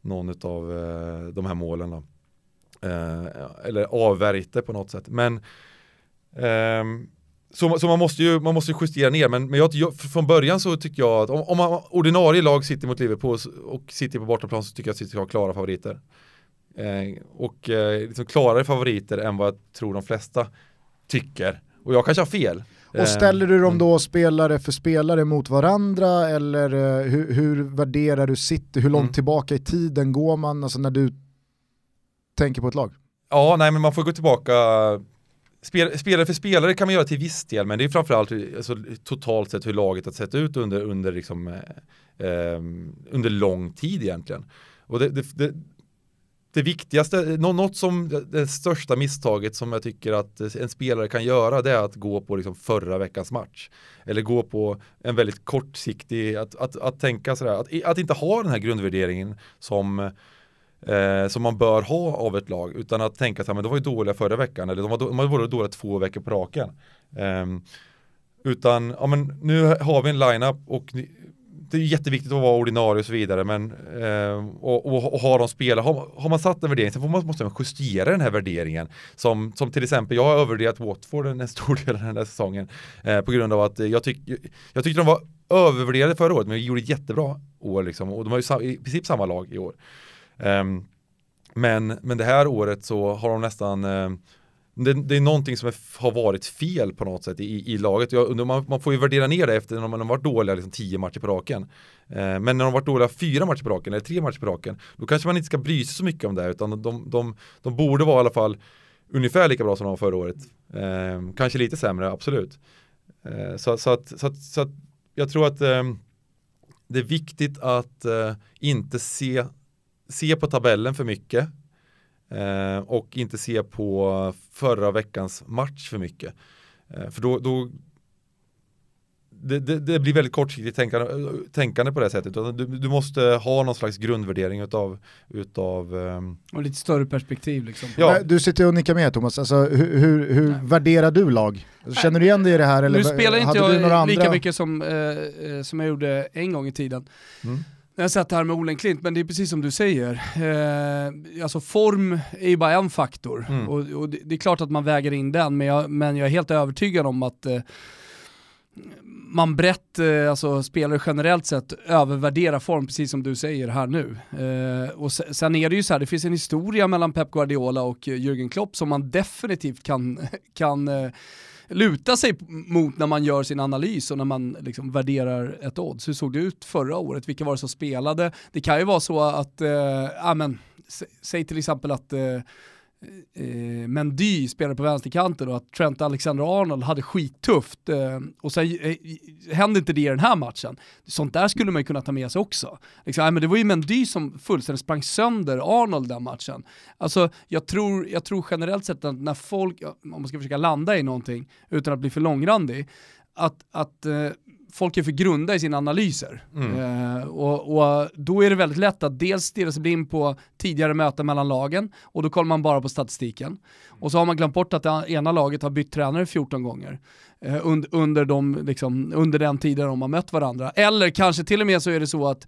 någon av eh, de här målen. Då. Eh, eller avvärjt det på något sätt. Men ehm, så, så man, måste ju, man måste ju justera ner, men, men jag, jag, från början så tycker jag att om, om man, ordinarie lag sitter mot Liverpool och sitter på bortaplan så tycker jag att City har klara favoriter. Eh, och eh, liksom klarare favoriter än vad jag tror de flesta tycker. Och jag kanske har fel. Och ställer du dem då spelare för spelare mot varandra eller eh, hur, hur värderar du City? Hur långt mm. tillbaka i tiden går man alltså när du tänker på ett lag? Ja, nej men man får gå tillbaka Spel, spelare för spelare kan man göra till viss del, men det är framförallt alltså, totalt sett hur laget har sett ut under, under, liksom, eh, eh under lång tid egentligen. Och det, det, det, det viktigaste, något som det största misstaget som jag tycker att en spelare kan göra det är att gå på liksom förra veckans match. Eller gå på en väldigt kortsiktig, att, att, att tänka sådär, att, att inte ha den här grundvärderingen som eh, som man bör ha av ett lag utan att tänka att de var ju dåliga förra veckan eller de var, de var dåliga två veckor på raken. Eh, utan ja, men nu har vi en lineup och det är jätteviktigt att vara ordinarie och så vidare men eh, och, och, och ha de spelare, har, har, man satt en värdering så man, måste man justera den här värderingen som, som till exempel jag har övervärderat Watford en stor del av den här säsongen eh, på grund av att jag, tyck, jag tyckte de var övervärderade förra året men vi gjorde ett jättebra år liksom och de har ju i princip samma lag i år. Um, men, men det här året så har de nästan ehm, det, det, är någonting som är, har varit fel på något sätt i, i laget. Jag, man, man, får ju värdera ner det efter när man har varit dåliga liksom, tio matcher på raken. Eh, men när de har varit dåliga fyra matcher på raken eller tre matcher på raken då kanske man inte ska bry sig så mycket om det utan de, de, de, de borde vara i alla fall ungefär lika bra som de var förra året. Eh, kanske lite sämre, absolut. Eh, så, så, att, så, att, så att jag tror att ehm, det är viktigt att eh, inte se se på tabellen för mycket eh, och inte se på förra veckans match för mycket. Eh, för då, då det, det, det, blir väldigt kortsiktigt tänkande, tänkande på det sättet. Du, du måste ha någon slags grundvärdering utav, utav um... Och lite större perspektiv liksom. Ja. Du sitter och nickar med Thomas, alltså, hur, hur, hur värderar du lag? Känner du igen dig i det här? Eller nu spelar inte jag lika andra? mycket som, eh, eh, som jag gjorde en gång i tiden. Mm. Jag sett det här med Olen Klint, men det är precis som du säger. Eh, alltså form är ju bara en faktor. Mm. Och, och det, det, är klart att man väger in den, men jag, men jag är helt övertygad om att eh, man brett, eh, alltså spelare generellt sett, övervärderar form, precis som du säger här nu. Eh, och sen är det ju så här, det finns en historia mellan Pep Guardiola och Jürgen Klopp som man definitivt kan, kan eh, luta sig mot när man gör sin analys och när man liksom värderar ett odds. Hur såg det ut förra året? Vilka var det som spelade? Det kan ju vara så att, eh, amen, sä säg till exempel att eh, eh, Mendy spelade på vänsterkanten och att Trent Alexander-Arnold hade skittufft eh, och sen eh, hände inte det i den här matchen. Sånt där skulle man ju kunna ta med sig också. Liksom, men det var ju Mendy som fullständigt sprang sönder Arnold den matchen. Alltså jag tror, jag tror generellt sett att när folk, om man ska försöka landa i någonting utan att bli för långrandig, att, att eh, folk är för grunda i sina analyser. Mm. Eh, och, och, då är det väldigt lätt att dels stirra sig blind på tidigare möten mellan lagen och då kollar man bara på statistiken. Och så har man glömt bort att det ena laget har bytt tränare 14 gånger eh, under, under, de, liksom, under den tiden de har mött varandra. Eller kanske till och med så är det så att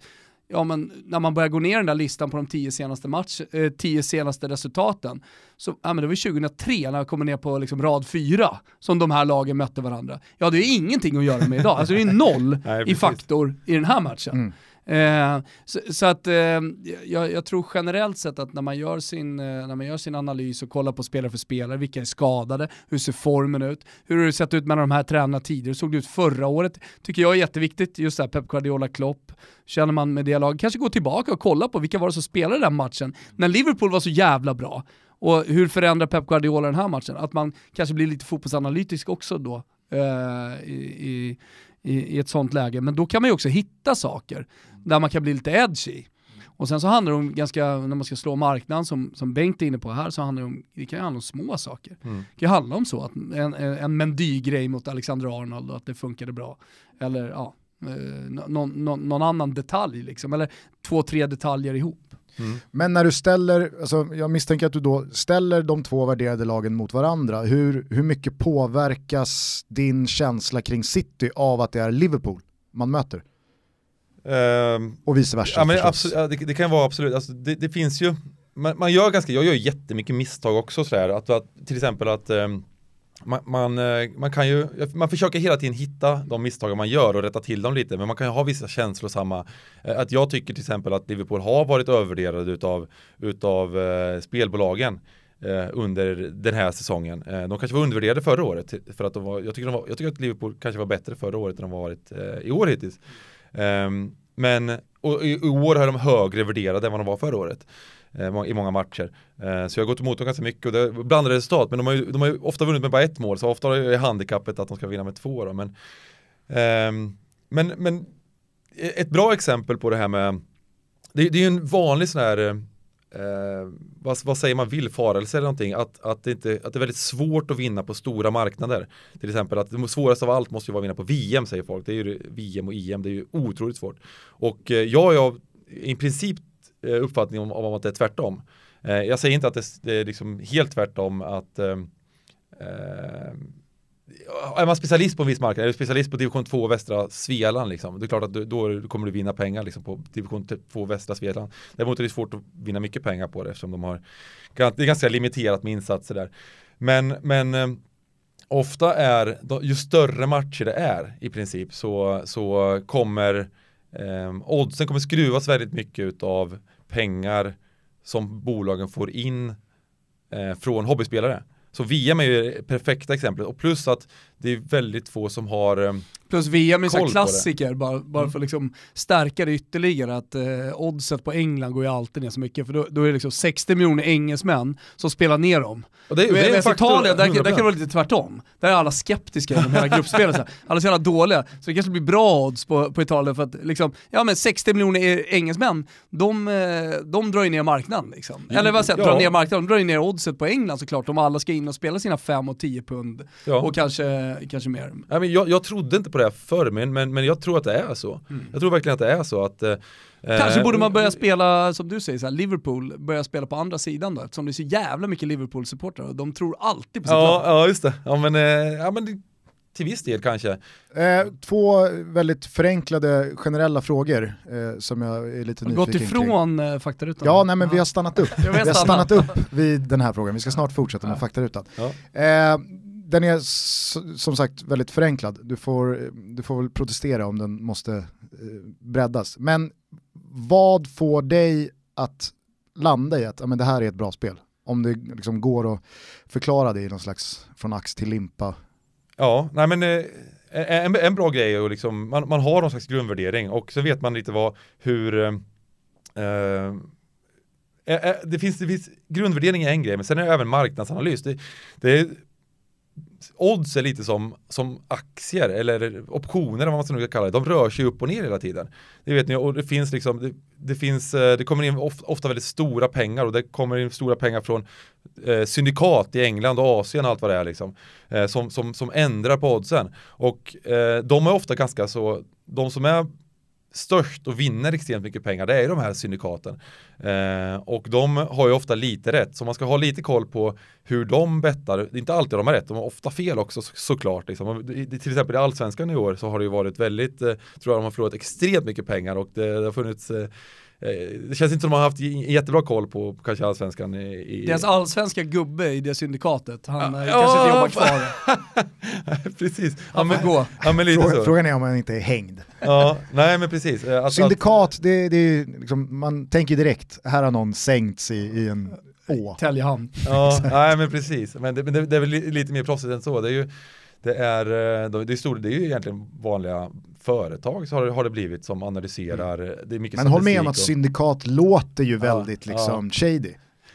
ja, men när man börjar gå ner den där listan på de tio senaste, match, eh, tio senaste resultaten, så ja, men det var 2003 när jag kommer ner på liksom rad fyra som de här lagen mötte varandra. Ja, det är ingenting att göra med idag. Alltså det är noll Nej, i faktor i den här matchen. Mm. Eh, så, så, att eh, jag, jag, tror generellt sett att när man, gör sin, eh, när man gör sin analys och kollar på spelare för spelare, vilka är skadade, hur ser formen ut, hur har det sett ut mellan de här tränarna tidigare, hur såg det ut förra året, tycker jag är jätteviktigt, just det här Pep Guardiola Klopp, känner man med det laget, kanske gå tillbaka och kolla på vilka var det som spelade den matchen, när Liverpool var så jävla bra. Och hur förändrar Pep Guardiola den här matchen? Att man kanske blir lite fotbollsanalytisk också då. Eh, I, i, i, ett sånt läge. Men då kan man ju också hitta saker där man kan bli lite edgy. Och sen så handlar det om, ganska, när man ska slå marknaden som, som Bengt är inne på här, så handlar det om, det kan ju handla om små saker. Mm. Det kan handla om så, att en, en Mendy-grej mot Alexander Arnold och att det funkade bra. Eller ja, eh, någon, någon, någon, annan detalj liksom, eller två, tre detaljer ihop. Mm. Men när du ställer, alltså jag misstänker att du då ställer de två värderade lagen mot varandra, hur, hur mycket påverkas din känsla kring City av att det är Liverpool man möter? Um, och vice versa. Ja, men absolut, ja, det, det, kan vara absolut, alltså, det, det, finns ju, man, man, gör ganska, jag gör jättemycket misstag också sådär, att, att till exempel att um, man, man, eh, man, kan ju, man försöker hela tiden hitta de misstag man gör och rätta till dem lite, men man kan ju ha vissa känslosamma, eh, att jag tycker till exempel att Liverpool har varit övervärderade utav, utav eh, spelbolagen under den här säsongen. De kanske var undervärderade förra året, för att de var, jag, tycker de var, jag tycker att Liverpool kanske var bättre förra året än de varit i år hittills. Um, men och i, i år har de högre värderade än vad de var förra året eh, i många matcher. Eh, så jag har gått emot dem ganska mycket och det är blandade resultat, men de har, ju, de har ju ofta vunnit med bara ett mål, så ofta är handikappet att de ska vinna med två. Då, men, ehm, men, men e-, ett bra exempel på det här med, det är ju en vanlig sån här eh, eh, vad, vad, säger man, villfarelse eller någonting, att, att, det inte, att det är väldigt svårt att vinna på stora marknader. Till exempel att det svåraste av allt måste ju vara att vinna på VM säger folk. Det är ju VM och EM, det är ju otroligt svårt. Och eh, jag är i princip eh, uppfattning om, om att det är tvärtom. Eh, jag säger inte att det, det, är liksom helt tvärtom att eh, eh är man specialist på en viss marknad, är du specialist på division 2 västra Svealand liksom, det är klart att du, då kommer du vinna pengar liksom på division 2 västra Svealand. Däremot är det svårt att vinna mycket pengar på det eftersom de har, det är ganska limiterat med insatser där. Men, men eh, ofta är, ju större matcher det är i princip så, så kommer eh, oddsen kommer skruvas väldigt mycket av pengar som bolagen får in eh, från hobbyspelare. Så VM är ju det perfekta exemplet och plus att det är väldigt få som har eh, Plus VM är en klassiker, bara, bara mm. för att liksom stärka det ytterligare, att eh, oddset på England går ju alltid ner så mycket, för då, då är det liksom 60 miljoner engelsmän som spelar ner dem. Och det, det är Italien, där, där kan det vara lite tvärtom. Där är alla skeptiska i de hela gruppspelet. alla är så jävla dåliga. Så det kanske blir bra odds på, på Italien för att liksom, ja men 60 miljoner engelsmän, de, eh, de drar ju ner marknaden liksom. Eller vad säger ja. drar ner marknaden, de drar ju ner oddset på England såklart, om alla ska in och spela sina 5 och 10 pund. Ja. Och kanske, kanske mer. Ja, men jag, jag trodde inte på det förr, men, men, men jag tror att det är så. Mm. Jag tror verkligen att det är så att eh, Kanske borde man börja spela, som du säger, så här, Liverpool, börja spela på andra sidan då, eftersom det är så jävla mycket Liverpool-supportrar och de tror alltid på sitt ja, lag. Ja, just det. Ja, men, eh, ja, men till viss del kanske. Eh, två väldigt förenklade generella frågor eh, som jag är lite nyfiken Gått ifrån kring. Eh, faktarutan? Ja, nej men vi har stannat upp. vi har stannat upp vid den här frågan, vi ska snart fortsätta med faktarutan. Ja. Den är som sagt väldigt förenklad, du får, du får väl protestera om den måste eh, breddas. Men vad får dig att landa i att ja, men det här är ett bra spel? Om det liksom går att förklara det i någon slags från ax till limpa. Ja, nej men eh, en, en bra grej är att liksom, man, man har någon slags grundvärdering och så vet man lite vad, hur eh, eh, eh, det, finns, det finns grundvärdering är en grej, men sen är det även marknadsanalys. Det, det är odds är lite som, som aktier eller optioner vad man ska kalla det. De rör sig upp och ner hela tiden. Det vet ni och det finns liksom det, det finns eh, det kommer in ofta, ofta väldigt stora pengar och det kommer in stora pengar från eh, syndikat i England och Asien och allt vad det är liksom eh, som, som, som ändrar på oddsen och eh, de är ofta ganska så de som är störst och vinner extremt mycket pengar, det är de här syndikaten. Eh, och de har ju ofta lite rätt, så man ska ha lite koll på hur de bettar. Det är inte alltid de har rätt, de har ofta fel också så, såklart. Liksom. Till exempel i allsvenskan i år så har det ju varit väldigt, eh, tror jag de har förlorat extremt mycket pengar och det, det har funnits Eh, det känns inte som att de har haft jättebra koll på, kanske allsvenskan. I, i... Deras allsvenska gubbe i det syndikatet, han ja, kanske inte jobbar kvar. precis. Han får gå. Ja, men lite frågan, så. frågan är om han inte är hängd. ja, nej men precis. Att, Syndikat, det, det är liksom, man tänker direkt, här har någon sänkts i, i en å. Täljehamn. ja, nej men precis. Men det, men det, det är väl lite mer proffsigt än så. Det är ju det är, eh, det är, stor, det är ju egentligen vanliga företag så har, har det blivit som analyserar. Mm. Det är mycket Men håll med om att och... syndikat låter ju väldigt ja, liksom ja. shady.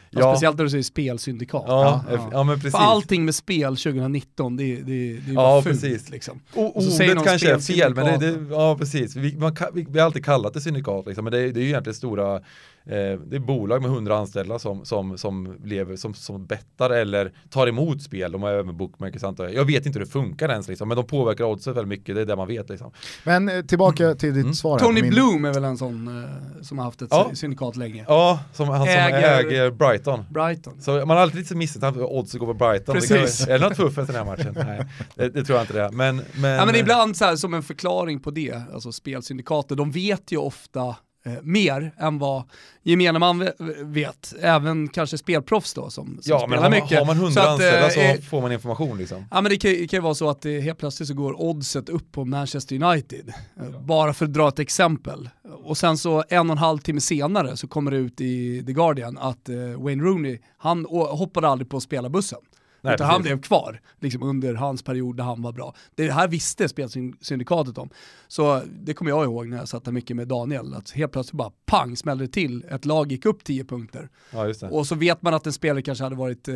Ja. Speciellt när du säger spelsyndikat. Ja, ja. ja. men precis. För allting med spel 2019, det, det, det är ja, fult. Precis. Liksom. Och, ordet kanske är fel, men det, det, ja precis. Vi, man, vi, vi har alltid kallat det syndikat, liksom, men det, det är ju egentligen stora Eh, det är bolag med 100 anställda som, som, som lever, som, som bettar eller tar emot spel. De har även bookmakers antar jag. Jag vet inte hur det funkar ens liksom, men de påverkar oddset väldigt mycket, det är det man vet liksom. Men eh, tillbaka till ditt mm. svar. Tony min... Bloom är väl en sån eh, som har haft ett ja. syndikat länge. Ja, som, han äger, som äger Brighton. Brighton. Så man har alltid lite misstänkt att oddset går på Brighton. Precis. Det är det något tuffet den här matchen? Nej, det, det, tror jag inte det är. Men, men, ja, men ibland så här, som en förklaring på det, alltså spelsyndikater, de vet ju ofta eh, mer än vad gemene man ve- vet. Även kanske spelproffs då som, som Ja, spelar man, mycket. har man Så hundra att, anställda så eh, får man information liksom. Ja men det kan, det kan ju vara så att det, helt plötsligt så går oddset upp på Manchester United. Eh, Bara för att dra ett exempel. Och sen så en och en halv timme senare så kommer det ut i The Guardian att eh, Wayne Rooney, han hoppade aldrig på spelarbussen. Nej, utan han precis. blev kvar liksom under hans period där han var bra. Det här visste spelsyndikatet om. Så det kommer jag ihåg när jag satt där mycket med Daniel, att helt plötsligt bara pang smällde det till, ett lag gick upp 10 punkter. Ja. Och så vet man att en spelare kanske hade varit eh,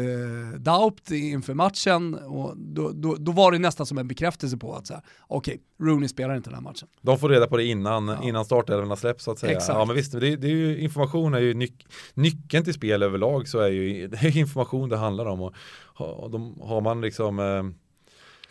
doubt inför matchen och då, då, då var det nästan som en bekräftelse på att okej, Rooney spelar inte den här matchen. De får reda på det innan, innan startelvorna släpps så att säga. Exakt. Ja men visst, det, det är ju, information är ju nyc- nyckeln till spel överlag så är ju det är information det handlar om. Och, och de, har man liksom eh,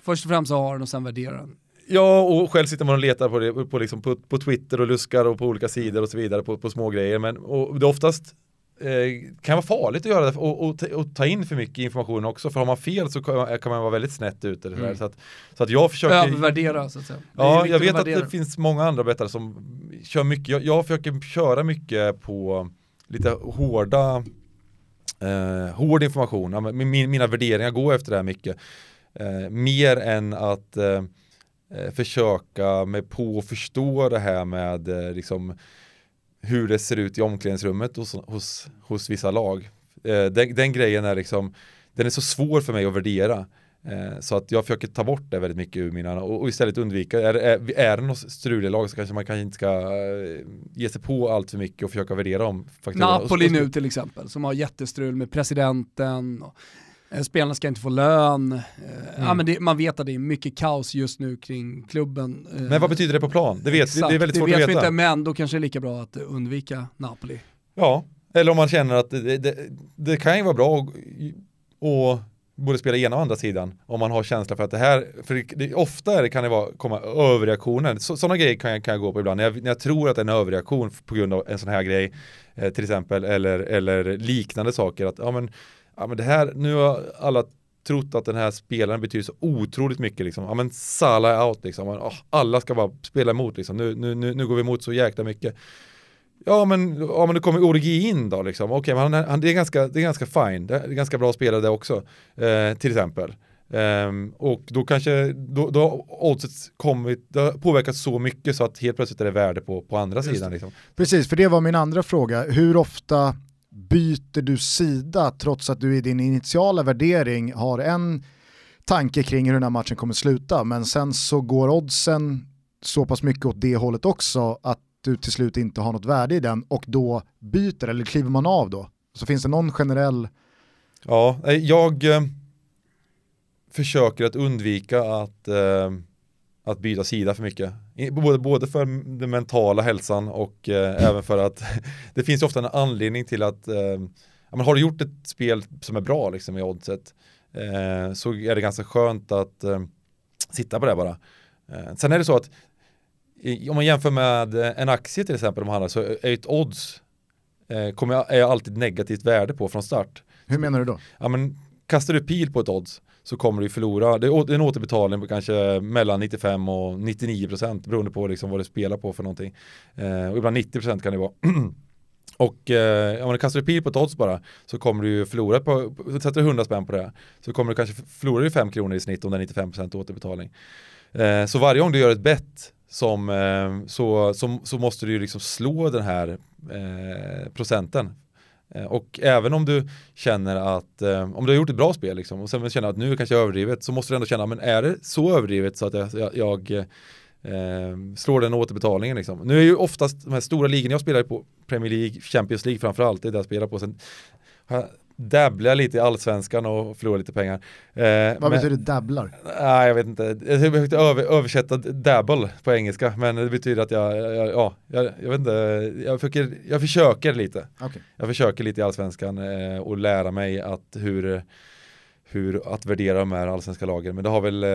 Först och främst så har den och sen värderar den. Ja, och själv sitter man och letar på, det, på, liksom, på, på Twitter och luskar och på olika sidor och så vidare på, på små grejer. Men och det är oftast eh, kan vara farligt att göra det och, och, ta- och ta in för mycket information också. För har man fel så kan, kan man vara väldigt snett ute. Mm. Så, att, så att jag försöker Övervärdera så att säga. Ja, jag vet att värdera. det finns många andra bettare som kör mycket. Jag, jag försöker köra mycket på lite hårda eh, hård information. Ja, Min, mina värderingar går efter det här mycket. Eh, mer än att eh, eh försöka med på att förstå det här med eh, liksom, hur det ser ut i omklädningsrummet hos, hos, hos vissa lag. Eh, den, den grejen är liksom, den är så svår för mig att värdera. Eh, så att jag försöker ta bort det väldigt mycket ur mina och, istället undvika, är, är, är det något struligt lag så kanske man kanske inte ska eh, ge sig på allt för mycket och försöka värdera om faktorerna. Napoli nu till exempel, som har jättestrul med presidenten. Och, eh, spelarna ska inte få lön. Mm. ja, men det, man vet att det är mycket kaos just nu kring klubben. Men vad betyder det på plan? Det, vet, det, exakt, det är väldigt svårt det vet vi inte, men då kanske det är lika bra att undvika Napoli. Ja, eller om man känner att det, det, det kan ju vara bra att och både spela ena och andra sidan om man har känsla för att det här, för det, det, ofta är det, kan det vara, komma överreaktioner, så, sådana grejer kan jag, kan jag gå på ibland, när jag, när jag tror att det är en överreaktion på grund av en sån här grej, eh, till exempel, eller, eller liknande saker, att ja men, ja men det här, nu har alla trott att den här spelaren betyder så otroligt mycket liksom. Ja men Salah är out liksom. Alla ska bara spela emot liksom. Nu, nu, nu, nu går vi emot så jäkla mycket. Ja men, ja, men det kommer Origi in då liksom. Okej, men han, han, det, är ganska, det är ganska fine. Det är ganska bra spelare det också. Eh, till exempel. Ehm, och då kanske, då, då har oddset kommit, det har påverkat så mycket så att helt plötsligt är det värde på, på andra Just sidan. Liksom. Precis, för det var min andra fråga. Hur ofta byter du sida trots att du i din initiala värdering har en tanke kring hur den här matchen kommer sluta, men sen så går oddsen så pass mycket åt det hållet också att du till slut inte har något värde i den och då byter, eller kliver man av då? Så finns det någon generell, Ja, eh, jag eh, försöker att undvika att, eh, att byta sida för mycket. Både, både för den mentala hälsan och eh, även för att det finns ofta en anledning till att eh, ja, men har du gjort ett spel som är bra liksom, i oddset eh, så är det ganska skönt att eh, sitta på det bara. Eh, sen är det så att om man jämför med eh, en aktie till exempel om man handlar så är ett odds eh, kommer jag, är jag alltid negativt värde på från start hur menar du då? ja, men kastar du pil på ett odds så kommer du förlora. Det är en återbetalning på kanske mellan 95 och 99 procent beroende på liksom vad du spelar på för någonting. Eh, och ibland 90 procent kan det vara. och eh, om du kastar pil på ett odds bara så kommer du förlora på, sätter du 100 spänn på det så kommer du kanske förlora ju 5 kronor i snitt om det är 95 procent återbetalning. Eh, så varje gång du gör ett bett som, eh, så, som, så måste du ju liksom slå den här eh, procenten. Eh, Och även om du känner att, eh, om du har gjort ett bra spel liksom, och sen känner att nu kanske jag kanske överdrivet, så måste du ändå känna, men är det så överdrivet så att jag, jag, jag eh, slår den återbetalningen liksom. Nu är ju oftast de här stora ligorna, jag spelar ju på Premier League, Champions League framförallt, det är det jag spelar på. Sen dabblar lite i allsvenskan och förlorar lite pengar. Eh, Vad betyder dabblar? Nej, jag vet inte. Jag försökte över, översätta dabble på engelska, men det betyder att jag, jag ja, jag, jag vet inte, jag försöker, jag försöker lite. Okej. Jag försöker lite i allsvenskan eh, och lära mig att hur, hur att värdera de här allsvenska lagen. Men det har väl, eh,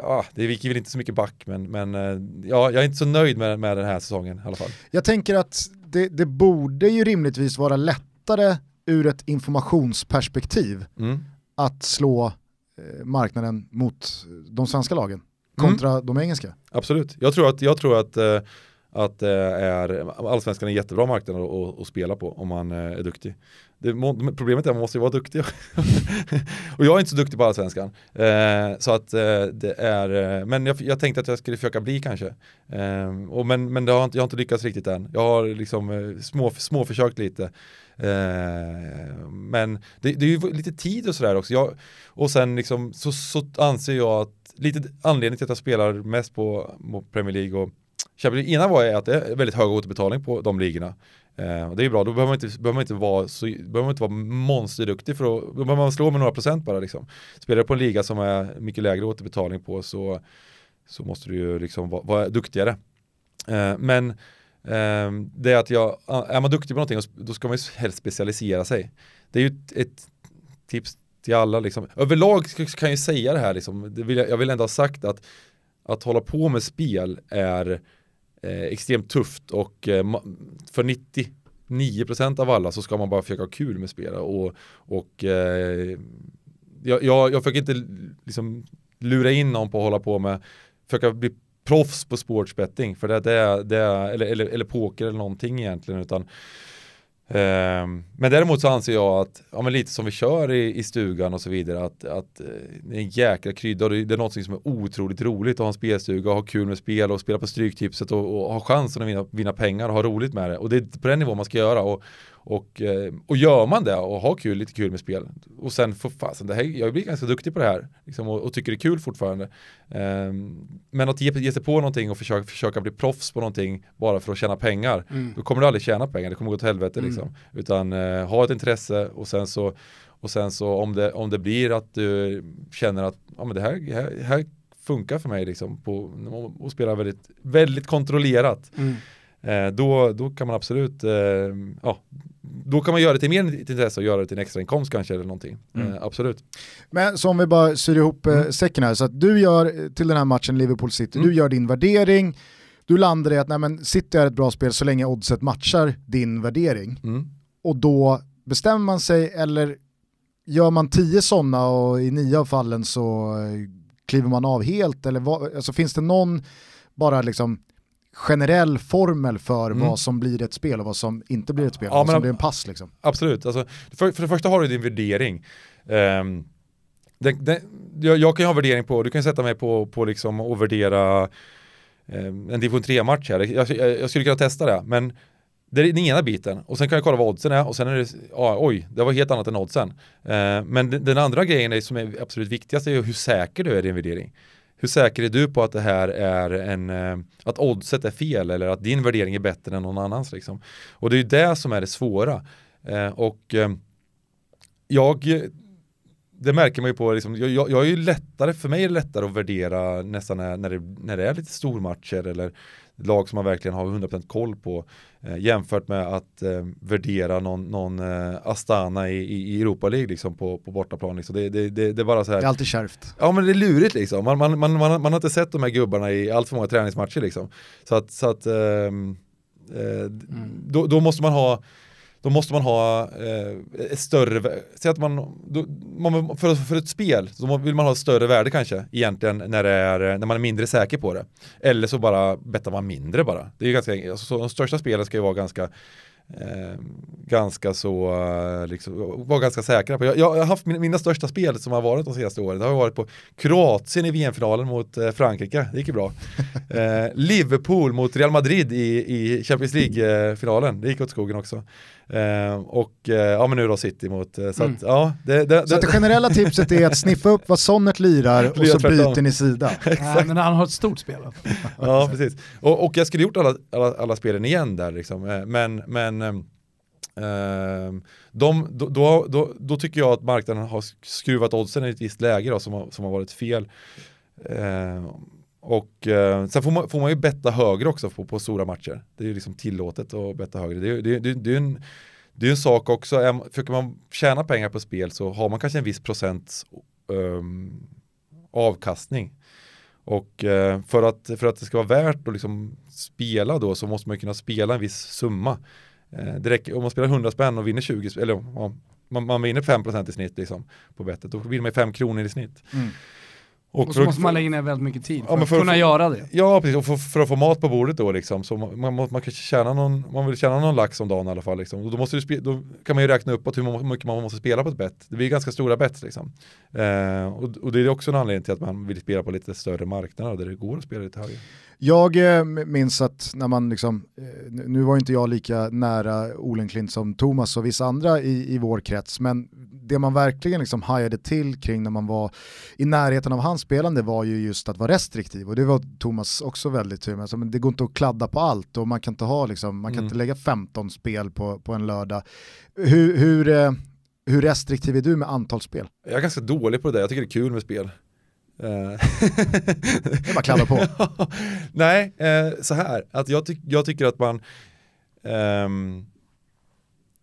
ja, det gick väl inte så mycket back, men, men eh, ja, jag är inte så nöjd med, med den här säsongen i alla fall. Jag tänker att det, det borde ju rimligtvis vara lättare ur ett informationsperspektiv Mm. att slå eh, marknaden mot de svenska lagen kontra de engelska. Absolut. Jag tror att, jag tror att, eh, att det är, allsvenskan är en jättebra marknad att, att, spela på om man eh, är duktig. Det, problemet är att man måste vara duktig. och jag är inte så duktig på allsvenskan. Eh, så att eh, det är, eh, men jag, jag, tänkte att jag skulle försöka bli kanske. Eh, och men men har inte, jag har inte lyckats riktigt än. Jag har liksom eh, små, små försökt lite. Eh, men det, det, är ju lite tid och sådär också. Jag, och sen liksom, så, så anser jag att lite anledning till att jag spelar mest på, på Premier League och Champions League ena var att det är väldigt hög återbetalning på de ligorna. Eh, det är bra, då behöver man inte, behöver man inte, vara, så, behöver man inte vara monsterduktig för att, då behöver man slå med några procent bara liksom. Spelar du på en liga som är mycket lägre återbetalning på så, så måste du ju liksom vara, vara duktigare. Eh, men Ehm, det är att jag, är man duktig på någonting då ska man ju helst specialisera sig. Det är ju ett, ett tips till alla liksom. Överlag kan jag ju säga det här liksom, det vill jag, jag vill ändå ha sagt att att hålla på med spel är eh, extremt tufft och eh, för 99% av alla så ska man bara försöka ha kul med spel och, och eh, jag, jag, jag försöker inte liksom lura in någon på att hålla på med, försöka bli proffs på sportsbetting för det, det, det eller, eller, eller poker eller någonting egentligen utan eh, men däremot så anser jag att, ja men lite som vi kör i, i stugan och så vidare, att, att eh, det är en jäkla krydda och det är något som är otroligt roligt att ha en spelstuga och ha kul med spel och spela på stryktipset och, och ha chansen att vinna, vinna pengar och ha roligt med det. Och det är på den nivån man ska göra. Och, och, eh, och gör man det och har kul, lite kul med spel och sen får fasen, det här, jag blir ganska duktig på det här liksom, och, och, tycker det är kul fortfarande. Um, men att ge, ge sig på någonting och försöka, försöka bli proffs på någonting bara för att tjäna pengar, mm. då kommer du aldrig tjäna pengar, det kommer gå till helvete mm. liksom. Utan uh, ha ett intresse och sen så, och sen så om, det, om det blir att du känner att ja, men det här, här, här funkar för mig liksom på, och spela väldigt, väldigt kontrollerat. Mm. Eh, då, då kan man absolut, eh, ja, då kan man göra det till mer intresse och göra det till en extra inkomst kanske eller någonting. Mm. Eh, absolut. Men så om vi bara syr ihop mm. säcken här, så att du gör till den här matchen Liverpool City, mm. du gör din värdering, du landar i att nej, men City är ett bra spel så länge oddset matchar din värdering. Mm. Och då bestämmer man sig eller gör man tio sådana och i nio av fallen så kliver man av helt eller vad, alltså finns det någon bara liksom generell formel för mm. vad som blir ett spel och vad som inte blir ett spel, ja, vad som blir en pass liksom. Absolut, alltså, för, för det första har du din värdering. Um, den, den, jag, jag, kan ju ha värdering på, du kan sätta mig på, på liksom att värdera um, en division 3-match här. Jag, jag, jag, skulle kunna testa det, men det är den ena biten och sen kan jag kolla vad oddsen är och sen är det, ja, oj, det var helt annat än oddsen. Uh, men den, den, andra grejen är, som är absolut viktigast är hur säker du är i din värdering hur säker är du på att det här är en, eh, att oddset är fel eller att din värdering är bättre än någon annans liksom. Och det är ju det som är det svåra. Eh, och eh, jag, det märker man ju på, liksom, jag, jag är ju lättare, för mig är det lättare att värdera nästan när, när, det, när det är lite stormatcher eller lag som man verkligen har 100% koll på eh, jämfört med att eh, värdera någon, någon eh, Astana i, i Europa League liksom på, på bortaplan. Liksom. Det, det, det, det, är bara så här. Det är alltid kärvt. Ja men det är lurigt liksom. Man, man, man, man, man har inte sett de här gubbarna i allt för många träningsmatcher liksom. Så att, så att ehm, eh, mm. då, då måste man ha då måste man ha eh, ett större, säg att man, då, man för, för ett spel så vill man ha ett större värde kanske egentligen när, det är, när man är mindre säker på det. Eller så bara bettar man mindre bara. Det är ganska, alltså, så, de största spelen ska ju vara ganska Eh, ganska så, eh, liksom, var ganska säkra på. Jag, jag har haft mina, mina, största spel som har varit de senaste åren. Det har varit på Kroatien i VM-finalen mot eh, Frankrike, det gick ju bra. Eh, Liverpool mot Real Madrid i, i Champions League-finalen, det gick åt skogen också. Eh, och eh, ja men nu då City mot, så, mm. att, ja, det, det, så det, det generella tipset är att sniffa upp vad Sonnet lirar och så byter ni sida. ja, men han har ett stort spel. ja precis. Och, och jag skulle gjort alla, alla, alla spelen igen där liksom. Men, men Uh, de, då, då, då, då, tycker jag att marknaden har skruvat oddsen i ett visst läge då, som, har, som har varit fel. Uh, och eh, sen får man, får man ju betta högre också på, på stora matcher. Det är ju liksom tillåtet att betta högre. Det, det, det, det är en, det är en sak också, försöker man tjäna pengar på spel så har man kanske en viss procent um, ehm, avkastning. Och uh, för, att, för att det ska vara värt att liksom spela då så måste man kunna spela en viss summa. Uh, det räcker, om man spelar 100 spänn och vinner 20, eller om man, man vinner 5% i snitt liksom, på bettet, då vinner man 5 kronor i snitt. Mm. Och, för så måste man lägga ner väldigt mycket tid för, Ja, för att kunna få- göra det. Ja, precis. Och för, för att få mat på bordet då liksom. Så man, man, man kanske tjäna någon, man vill tjäna någon lax om dagen i alla fall liksom. Och då, måste du då kan man ju räkna upp hur mycket man måste spela på ett bett. Det blir ganska stora bett liksom. Eh, och, och det är också en anledning till att man vill spela på lite större marknader där det går att spela lite högre. Jag eh, minns att när man liksom, eh, nu- var inte jag lika nära Olenklint som Thomas och vissa andra i, i vår krets, men det man verkligen liksom hajade till kring när man var i närheten av hans spelande var ju just att vara restriktiv och det var Thomas också väldigt tydlig med. Alltså, men det går inte att kladda på allt och man kan inte ha liksom, man kan Mm. inte lägga 15 spel på, på en lördag. Hur, hur, eh, hur restriktiv är du med antal spel? Jag är ganska dålig på det där, jag tycker det är kul med spel. Eh, Det är bara kladda på. Nej, eh, så här, att jag, tyck- jag tycker att man ehm,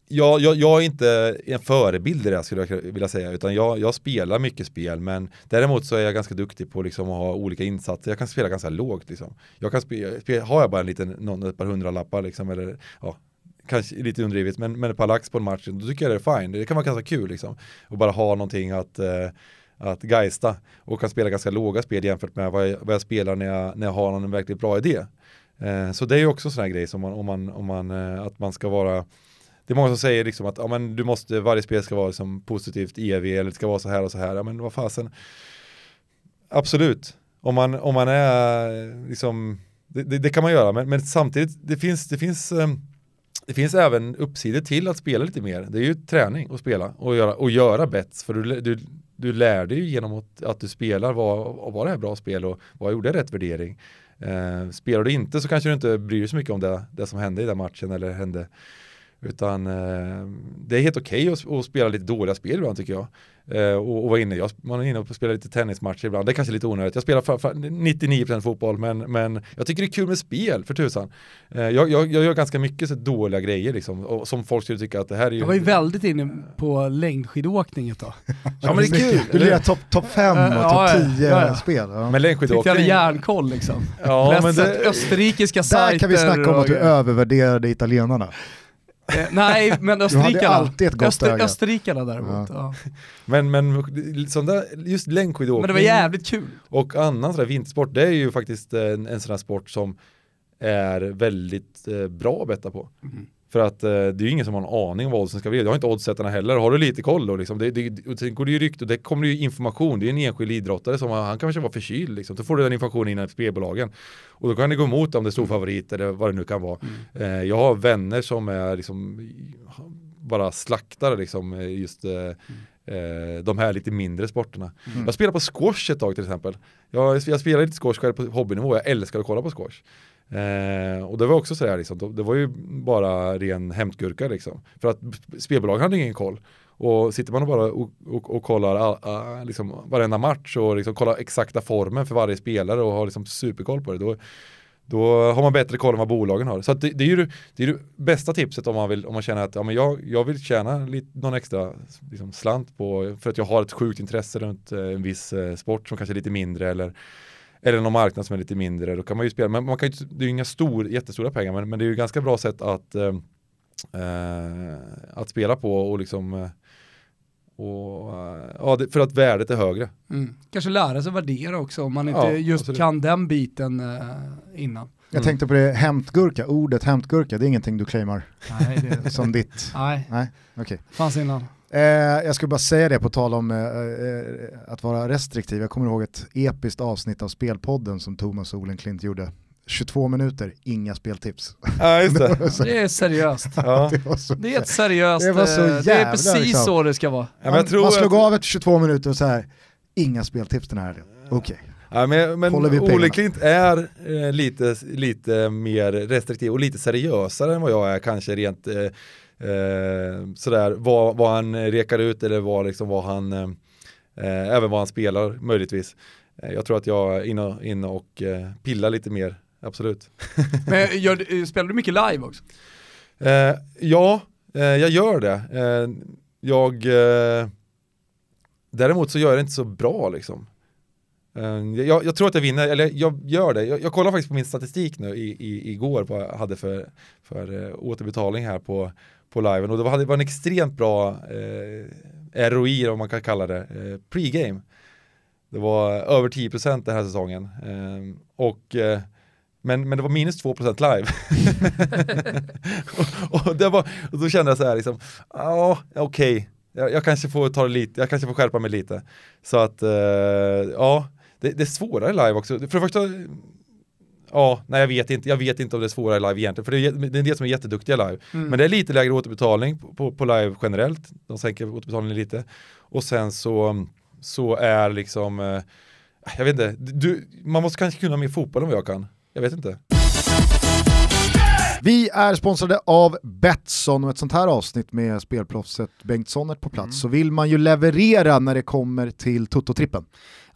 jag, jag, jag är inte en förebild i det här skulle jag vilja säga, utan jag, jag spelar mycket spel, men däremot så är jag ganska duktig på liksom att ha olika insatser. Jag kan spela ganska lågt liksom. Jag kan spela, har jag bara en liten, någon, ett par hundralappar liksom, eller ja, kanske lite undrivet, men, men ett par lax på en match, då tycker jag det är fine. Det kan vara ganska kul liksom. Och bara ha någonting att eh, att geista och kan spela ganska låga spel jämfört med vad jag, vad jag spelar när jag, när jag har någon verkligt bra idé. Eh, så det är ju också en sån här grej som man, om man, om man, eh, att man ska vara det är många som säger liksom att ja, men du måste, varje spel ska vara liksom positivt EV eller det ska vara så här och så här. Ja, men vad fasen. Absolut. Om man, om man är eh, liksom, det, det, det kan man göra, men, men samtidigt, det finns, det finns ehm, det finns även uppsidor till att spela lite mer. Det är ju träning att spela och göra, och göra bets. För du, du, du lär dig ju genom att, att du spelar, vad, var det här bra spel och vad gjorde jag rätt värdering? Eh, spelar du inte så kanske du inte bryr dig så mycket om det, det som hände i den matchen eller hände. Utan eh, det är helt okej att, att spela lite dåliga spel ibland tycker jag. Eh, och, och vara inne, jag, man är inne och spelar lite tennismatcher ibland. Det är kanske lite onödigt. Jag spelar för, för 99% fotboll men, men jag tycker det är kul med spel för tusan. Eh, jag, jag, jag gör ganska mycket så dåliga grejer liksom. Och, som folk skulle tycka att det här är ju... Jag var ju väldigt inne på längdskidåkning ett tag. Ja men det är kul. Du lirar topp top 5 och Ja, topp ja, 10 ja, ja. spel. Ja. Men Tyckte jag hade längdskidåkning... järnkoll liksom. Ja men det... österrikiska sajter. Där kan vi snacka om att du och- övervärderade italienarna. Eh, nej, men hade österrikarna. alltid ett gott öga. österrikarna däremot. Ja. Men, men sån där, just längdskidåkning Men det var jävligt kul. och annan sån där vintersport, det är ju faktiskt en, en sån här sport som är väldigt eh, bra att betta på. För att eh, det är ju ingen som har en aning om vad oddsen ska bli. Det har inte oddsättarna heller. Har du lite koll då liksom, det, det, och sen går det ju rykte och det kommer ju information. Det är en enskild idrottare som han kanske var förkyld liksom. Då får du den informationen innan spelbolagen. Och då kan det gå emot om det är stor favorit eller vad det nu kan vara. Eh, jag har vänner som är liksom bara slaktare liksom eh, just eh, eh, de här lite mindre sporterna. Jag spelar på squash ett tag till exempel. Jag, jag spelar lite squash själv på hobbynivå, jag älskar att kolla på squash. Eh, och det var också sådär liksom, det var ju bara ren hämtgurka liksom. För att spelbolagen hade ingen koll. Och sitter man och bara och, och, och kollar all, liksom, varenda match och liksom kollar exakta formen för varje spelare och har liksom superkoll på det, då, då har man bättre koll än vad bolagen har. Så att det, det är ju det, är det bästa tipset om man, vill, om man känner att ja, men jag, jag vill tjäna lite, någon extra liksom, slant på, för att jag har ett sjukt intresse runt eh, en viss eh, sport som kanske är lite mindre eller eller någon marknad som är lite mindre, då kan man ju spela, men man kan ju, det är ju inga stor, jättestora pengar, men, men det är ju ett ganska bra sätt att, eh, eh, att spela på och liksom eh, och, eh, ja, det, för att värdet är högre. Mm. Kanske lära sig värdera också om man inte Ja, just absolut. kan den biten eh, innan. Jag tänkte på det, hämtgurka, ordet hämtgurka, det är ingenting du claimar Nej, det som ditt. nej, Nej, okej. fanns innan. Eh, jag skulle bara säga det på tal om eh, eh, att vara restriktiv. Jag kommer ihåg ett episkt avsnitt av Spelpodden som Thomas Olenklint gjorde. 22 minuter, inga speltips. Ja, just det. så- Det är seriöst. Ja. det Det är ett seriöst, Det var så eh, det är jävla, precis liksom. så det ska vara. Ja, men jag tror man slog att- av efter 22 minuter och så här, inga speltips den här helgen. Okej. Ja, men men. Ole Klint är eh, lite, lite mer restriktiv och lite seriösare än vad jag är kanske rent eh, eh, sådär vad, vad han rekar ut eller vad, liksom, vad han eh, eh, även vad han spelar möjligtvis. Eh, jag tror att jag är inne, och- inne och eh, pillar lite mer, absolut. Men gör, spelar du mycket live också? Eh, ja, eh, jag gör det. Eh, jag, eh, däremot så gör jag det inte så bra liksom. Eh, jag, jag tror att jag vinner, eller jag gör det. Jag, jag kollar faktiskt på min statistik nu i, i, igår vad jag hade för, för eh, återbetalning här på, på liven och det var, det var en extremt bra eh, ROI, om man kan kalla det, eh, pregame. Det var över 10% den här säsongen. Eh, och, eh, men, men det var minus 2% live. och, och, det var, och då kände jag så här, liksom, ah, ja okej, okay. jag, jag, kanske får ta det lite, jag kanske får skärpa mig lite. Så att, eh, ja, det, det är svårare live också. För det första, Ja, nej jag vet inte. Jag vet inte om det är svårare live egentligen. För det är, det är en del som är jätteduktiga live. Mm. Men det är lite lägre återbetalning på, på, på, live generellt. De sänker återbetalningen lite. Och sen så, så är liksom, eh, jag vet inte, du, man måste kanske kunna mer fotboll än vad jag kan. Jag vet inte. Vi är sponsrade av Betsson och ett sånt här avsnitt med spelproffset Bengt Sonnert på plats mm. så vill man ju leverera när det kommer till Toto-trippen.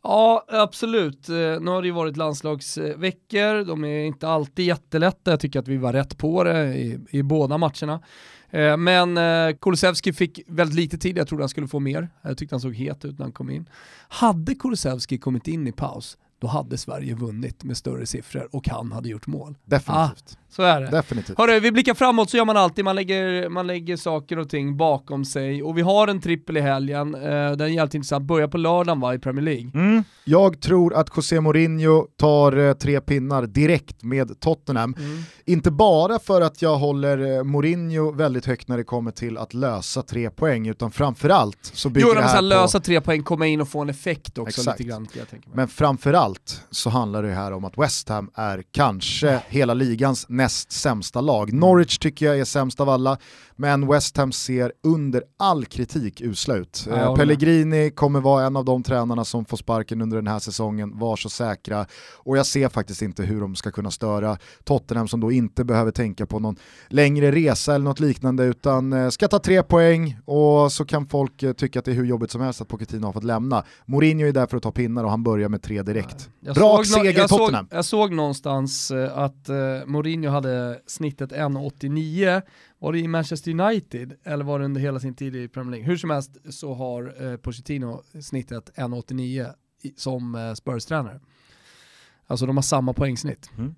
Ja, absolut. Eh, nu har det ju varit landslagsveckor, de är inte alltid jättelätta, jag tycker att vi var rätt på det i, i båda matcherna. Eh, men eh, Kulusevski fick väldigt lite tid, jag trodde han skulle få mer. Jag tyckte han såg het ut när han kom in. Hade Kulusevski kommit in i paus, då hade Sverige vunnit med större siffror och han hade gjort mål. Definitivt. Ah, så är det. Definitivt. Hörru, vi blickar framåt så gör man alltid, man lägger, man lägger saker och ting bakom sig och vi har en trippel i helgen, eh, den är jävligt intressant, börjar på lördagen va, i Premier League. Mm. Jag tror att José Mourinho tar eh, tre pinnar direkt med Tottenham. Mm. Inte bara för att jag håller eh, Mourinho väldigt högt när det kommer till att lösa tre poäng, utan framförallt så bygger jo, det här på... lösa tre poäng, komma in och få en effekt också Exakt. lite grann. Jag tänker Men framförallt så handlar det här om att West Ham är kanske hela ligans näst sämsta lag. Mm. Norwich tycker jag är sämst av alla, men West Ham ser under all kritik usla ut. Ja, Pellegrini kommer vara en av de tränarna som får sparken under den här säsongen, var så säkra. Och jag ser faktiskt inte hur de ska kunna störa Tottenham som då inte behöver tänka på någon längre resa eller något liknande utan eh, ska ta tre poäng och så kan folk eh, tycka att det är hur jobbigt som helst att Pochettino har fått lämna. Mourinho är där för att ta pinnar och han börjar med tre direkt. Bra seger Tottenham! Såg, jag såg någonstans eh, att Mourinho hade snittet 1,89 var det i Manchester United eller var det under hela sin tid i Premier League? Hur som helst så har eh, Pochettino snittet 1,89 som eh, Spurs-tränare. Alltså de har samma poängsnitt. Mm.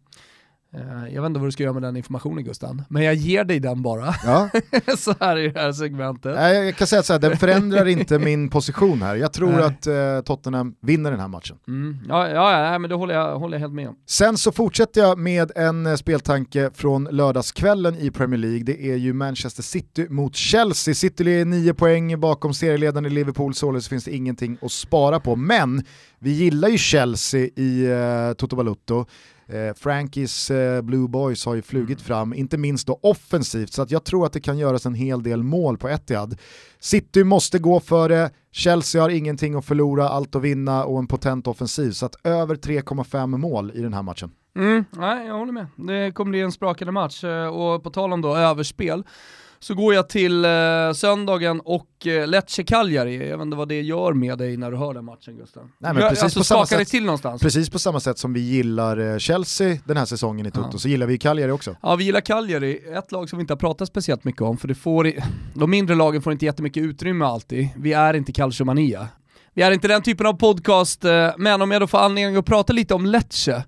Eh, jag vet inte vad du ska göra med den informationen Gusten, men jag ger dig den bara. Ja. så här i det här segmentet. Jag kan säga så här, den förändrar inte min position här. Jag tror Nej. att eh, Tottenham vinner den här matchen. Mm. Ja, ja, ja, men det håller jag, håller jag helt med om. Sen så fortsätter jag med en eh, speltanke från lördagskvällen i Premier League. Det är ju Manchester City mot Chelsea. City är nio poäng bakom serieledaren i Liverpool, således finns det ingenting att spara på. Men vi gillar ju Chelsea i uh, Toto Balutto. Eh, Frankies eh, Blue Boys har ju flugit mm. fram, inte minst då offensivt, så att jag tror att det kan göras en hel del mål på Etihad. City måste gå för det, Chelsea har ingenting att förlora, allt att vinna och en potent offensiv, så att över 3,5 mål i den här matchen. Mm, nej, jag håller med. Det kommer bli en sprakande match och på tal om då överspel så går jag till eh, söndagen och eh, Lecce Cagliari, jag vet inte vad det gör med dig när du hör den matchen Gustav. Nej, men precis alltså, på samma sätt, till någonstans? Precis på samma sätt som vi gillar eh, Chelsea den här säsongen i Toto, ja. så gillar vi Cagliari också. Ja, vi gillar Cagliari, ett lag som vi inte har pratat speciellt mycket om, för det får, de mindre lagen får inte jättemycket utrymme alltid. Vi är inte Calciomania. Vi är inte den typen av podcast, eh, men om jag då får anledning att prata lite om Lecce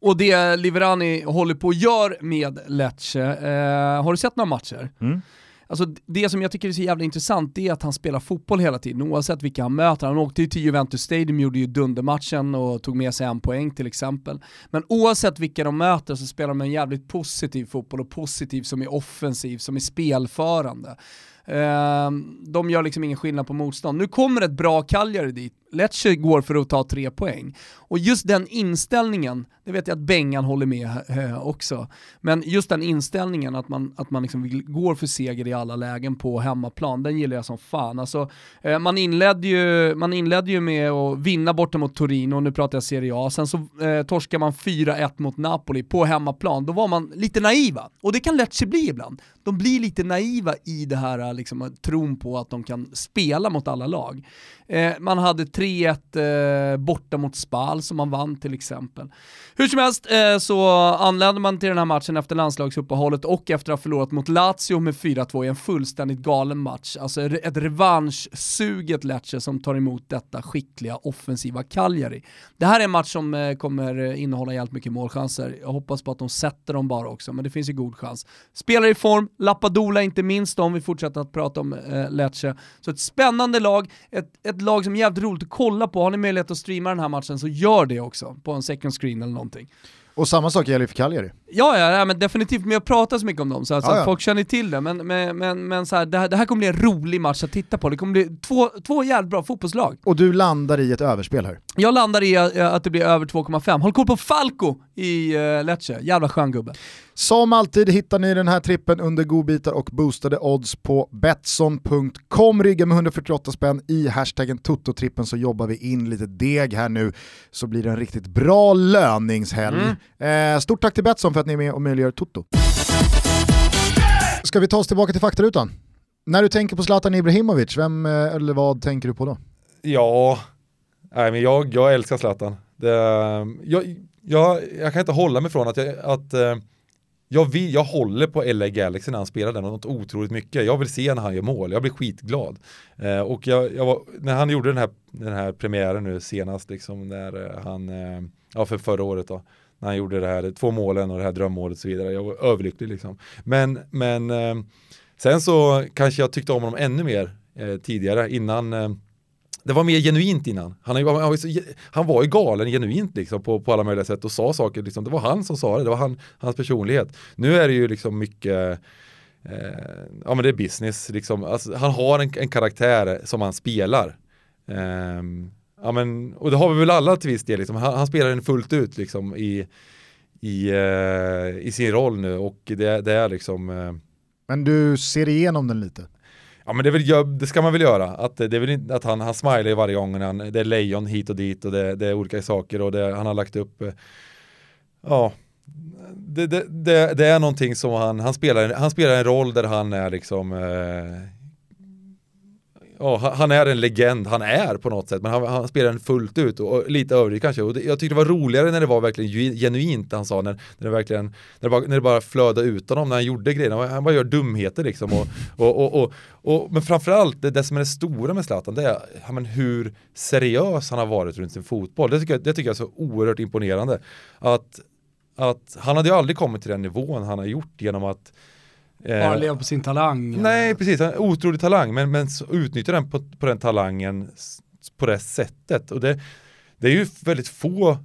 och det Liverani håller på att göra med Lecce, eh, har du sett några matcher? Mm. Alltså det som jag tycker är så jävla intressant det är att han spelar fotboll hela tiden oavsett vilka han möter. Han åkte ju till Juventus Stadium, gjorde ju dundermatchen och tog med sig en poäng till exempel. Men oavsett vilka de möter så spelar de en jävligt positiv fotboll och positiv som är offensiv, som är spelförande. Ehm, de gör liksom ingen skillnad på motstånd. Nu kommer ett bra Cagliari dit, Lecce går för att ta tre poäng. Och just den inställningen, det vet jag att Bengan håller med eh, också, men just den inställningen att man, att man liksom går för seger i alla lägen på hemmaplan, den gillar jag som fan. Alltså, eh, man, inledde ju, man inledde ju med att vinna borta mot Torino, nu pratar jag Serie A, sen så eh, torskar man 4-1 mot Napoli på hemmaplan, då var man lite naiva. Och det kan Lecce bli ibland. De blir lite naiva i det här liksom, tron på att de kan spela mot alla lag. Eh, man hade 3-1 eh, borta mot Spal som man vann till exempel. Hur som helst eh, så anlände man till den här matchen efter landslagsuppehållet och efter att ha förlorat mot Lazio med 4-2 i en fullständigt galen match. Alltså ett revanschsuget Lecce som tar emot detta skickliga offensiva Cagliari. Det här är en match som eh, kommer innehålla jävligt mycket målchanser. Jag hoppas på att de sätter dem bara också, men det finns ju god chans. Spelar i form, Lappadola inte minst om vi fortsätter att prata om eh, Lecce. Så ett spännande lag, ett, ett lag som är jävligt roligt att kolla på. Har ni möjlighet att streama den här matchen så gör det också på en second screen eller någonting. Och samma sak gäller för Cagliari. Ja, ja, ja men definitivt, men jag pratar så mycket om dem så alltså, Ja, ja. folk känner till det. Men, men, men, men så här, det, här, det här kommer bli en rolig match att titta på. Det kommer bli två, två jävligt bra fotbollslag. Och du landar i ett överspel här. Jag landar i eh, att det blir över 2,5. Håll koll på Falco i uh, Lecce, jävla skön gubbe. Som alltid hittar ni den här trippen under godbitar och boostade odds på Betsson.com. Rigga med 148 spänn i hashtaggen Toto-trippen så jobbar vi in lite deg här nu så blir det en riktigt bra löningshelg. Eh, stort tack till Betsson för att ni är med och möjliggör Toto. Ska vi ta oss tillbaka till faktarutan? När du tänker på Zlatan Ibrahimovic, vem eh, eller vad tänker du på då? Ja, nej, men jag, jag älskar Zlatan. Det, jag, jag, jag kan inte hålla mig från att, jag, att eh, jag, vill, jag håller på LA Galaxy när han spelar den något otroligt mycket. Jag vill se när han gör mål, jag blir skitglad. Eh, och jag, jag var, när han gjorde den här, den här premiären nu senast, liksom, när eh, han, eh, ja för förra året då, när han gjorde det här, två målen och det här drömmålet och så vidare. Jag var överlycklig liksom. Men, men eh, sen så kanske jag tyckte om honom ännu mer eh, tidigare, innan eh, det var mer genuint innan. Han, han, var, så, han var ju galen genuint liksom på, på alla möjliga sätt och sa saker. Liksom. Det var han som sa det, det var han, hans personlighet. Nu är det ju liksom mycket, eh, ja men det är business liksom. Alltså, han har en, en karaktär som han spelar. Ehm, ja men, och det har vi väl alla till viss del, liksom. han, han spelar den fullt ut liksom i, i, eh, i sin roll nu och det, det är liksom eh, Men du ser igenom den lite. Ja men det, väl, det ska man väl göra. Att, det är väl inte, att han, han smilar varje gång. Han, det är lejon hit och dit och det, det är olika saker och det, han har lagt upp eh, Ja det, det, det, det är någonting som han, han spelar, han spelar en roll där han är liksom eh, Ja, han- är en legend, han är på något sätt, men han, han spelar den fullt ut och, och lite överdrivet kanske. Och det, jag tyckte det var roligare när det var verkligen genuint, han sa, när, när det verkligen, när det bara, när det bara flödade ut honom, när han gjorde grejerna. Han bara gör dumheter liksom. Och, och, och, och, och, men framförallt, det, det som är det stora med Zlatan, det är ja, men hur seriös han har varit runt sin fotboll. Det tycker jag, det tycker jag är så oerhört imponerande. Att, att han hade ju aldrig kommit till den nivån han har gjort genom att bara leva på sin talang. Nej, precis. En otrolig talang, men, men så utnyttja den på, på den talangen på det sättet. Och det, det är ju väldigt få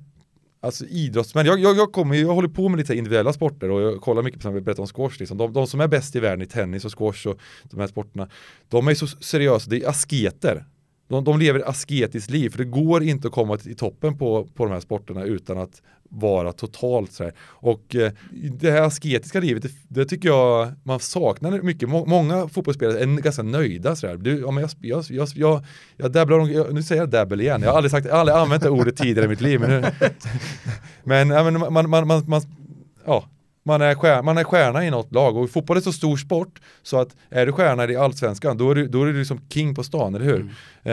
alltså, idrottsmän. Jag, jag, jag, kommer, jag håller på med lite individuella sporter och jag kollar mycket på vi berättade om squash. Liksom. De, de som är bäst i världen i tennis och squash och de här sporterna, de är så seriösa, det är asketer. De, de lever asketiskt liv, för det går inte att komma till i toppen på, på de här sporterna utan att vara totalt så här. Och eh, det här asketiska livet, det, det tycker jag man saknar mycket. Må, många fotbollsspelare är ganska nöjda så här. Du, ja, men jag, jag, jag, jag, jag dabblar, om- jag, nu säger jag dabble igen, jag har aldrig, sagt, aldrig använt det ordet tidigare i mitt liv. Men, nu, men, ja, men man, man, man, man, ja, man är, stjärna, man är stjärna i något lag och fotboll är så stor sport så att är du stjärna i allsvenskan då är du, då är du liksom king på stan, eller hur?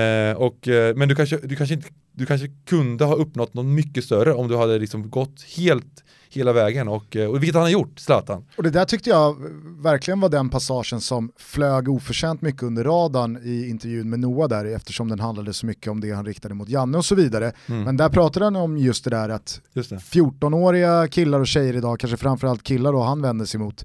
Eh, och, eh, men du kanske, du, kanske inte, du kanske kunde ha uppnått något mycket större om du hade liksom gått helt hela vägen och, eh, och vilket han har gjort, Zlatan. Och det där tyckte jag verkligen var den passagen som flög oförtjänt mycket under radarn i intervjun med Noah där eftersom den handlade så mycket om det han riktade mot Janne och så vidare. Men där pratade han om just det där att Just det. 14-åriga killar och tjejer idag, kanske framförallt killar då han vänder sig mot,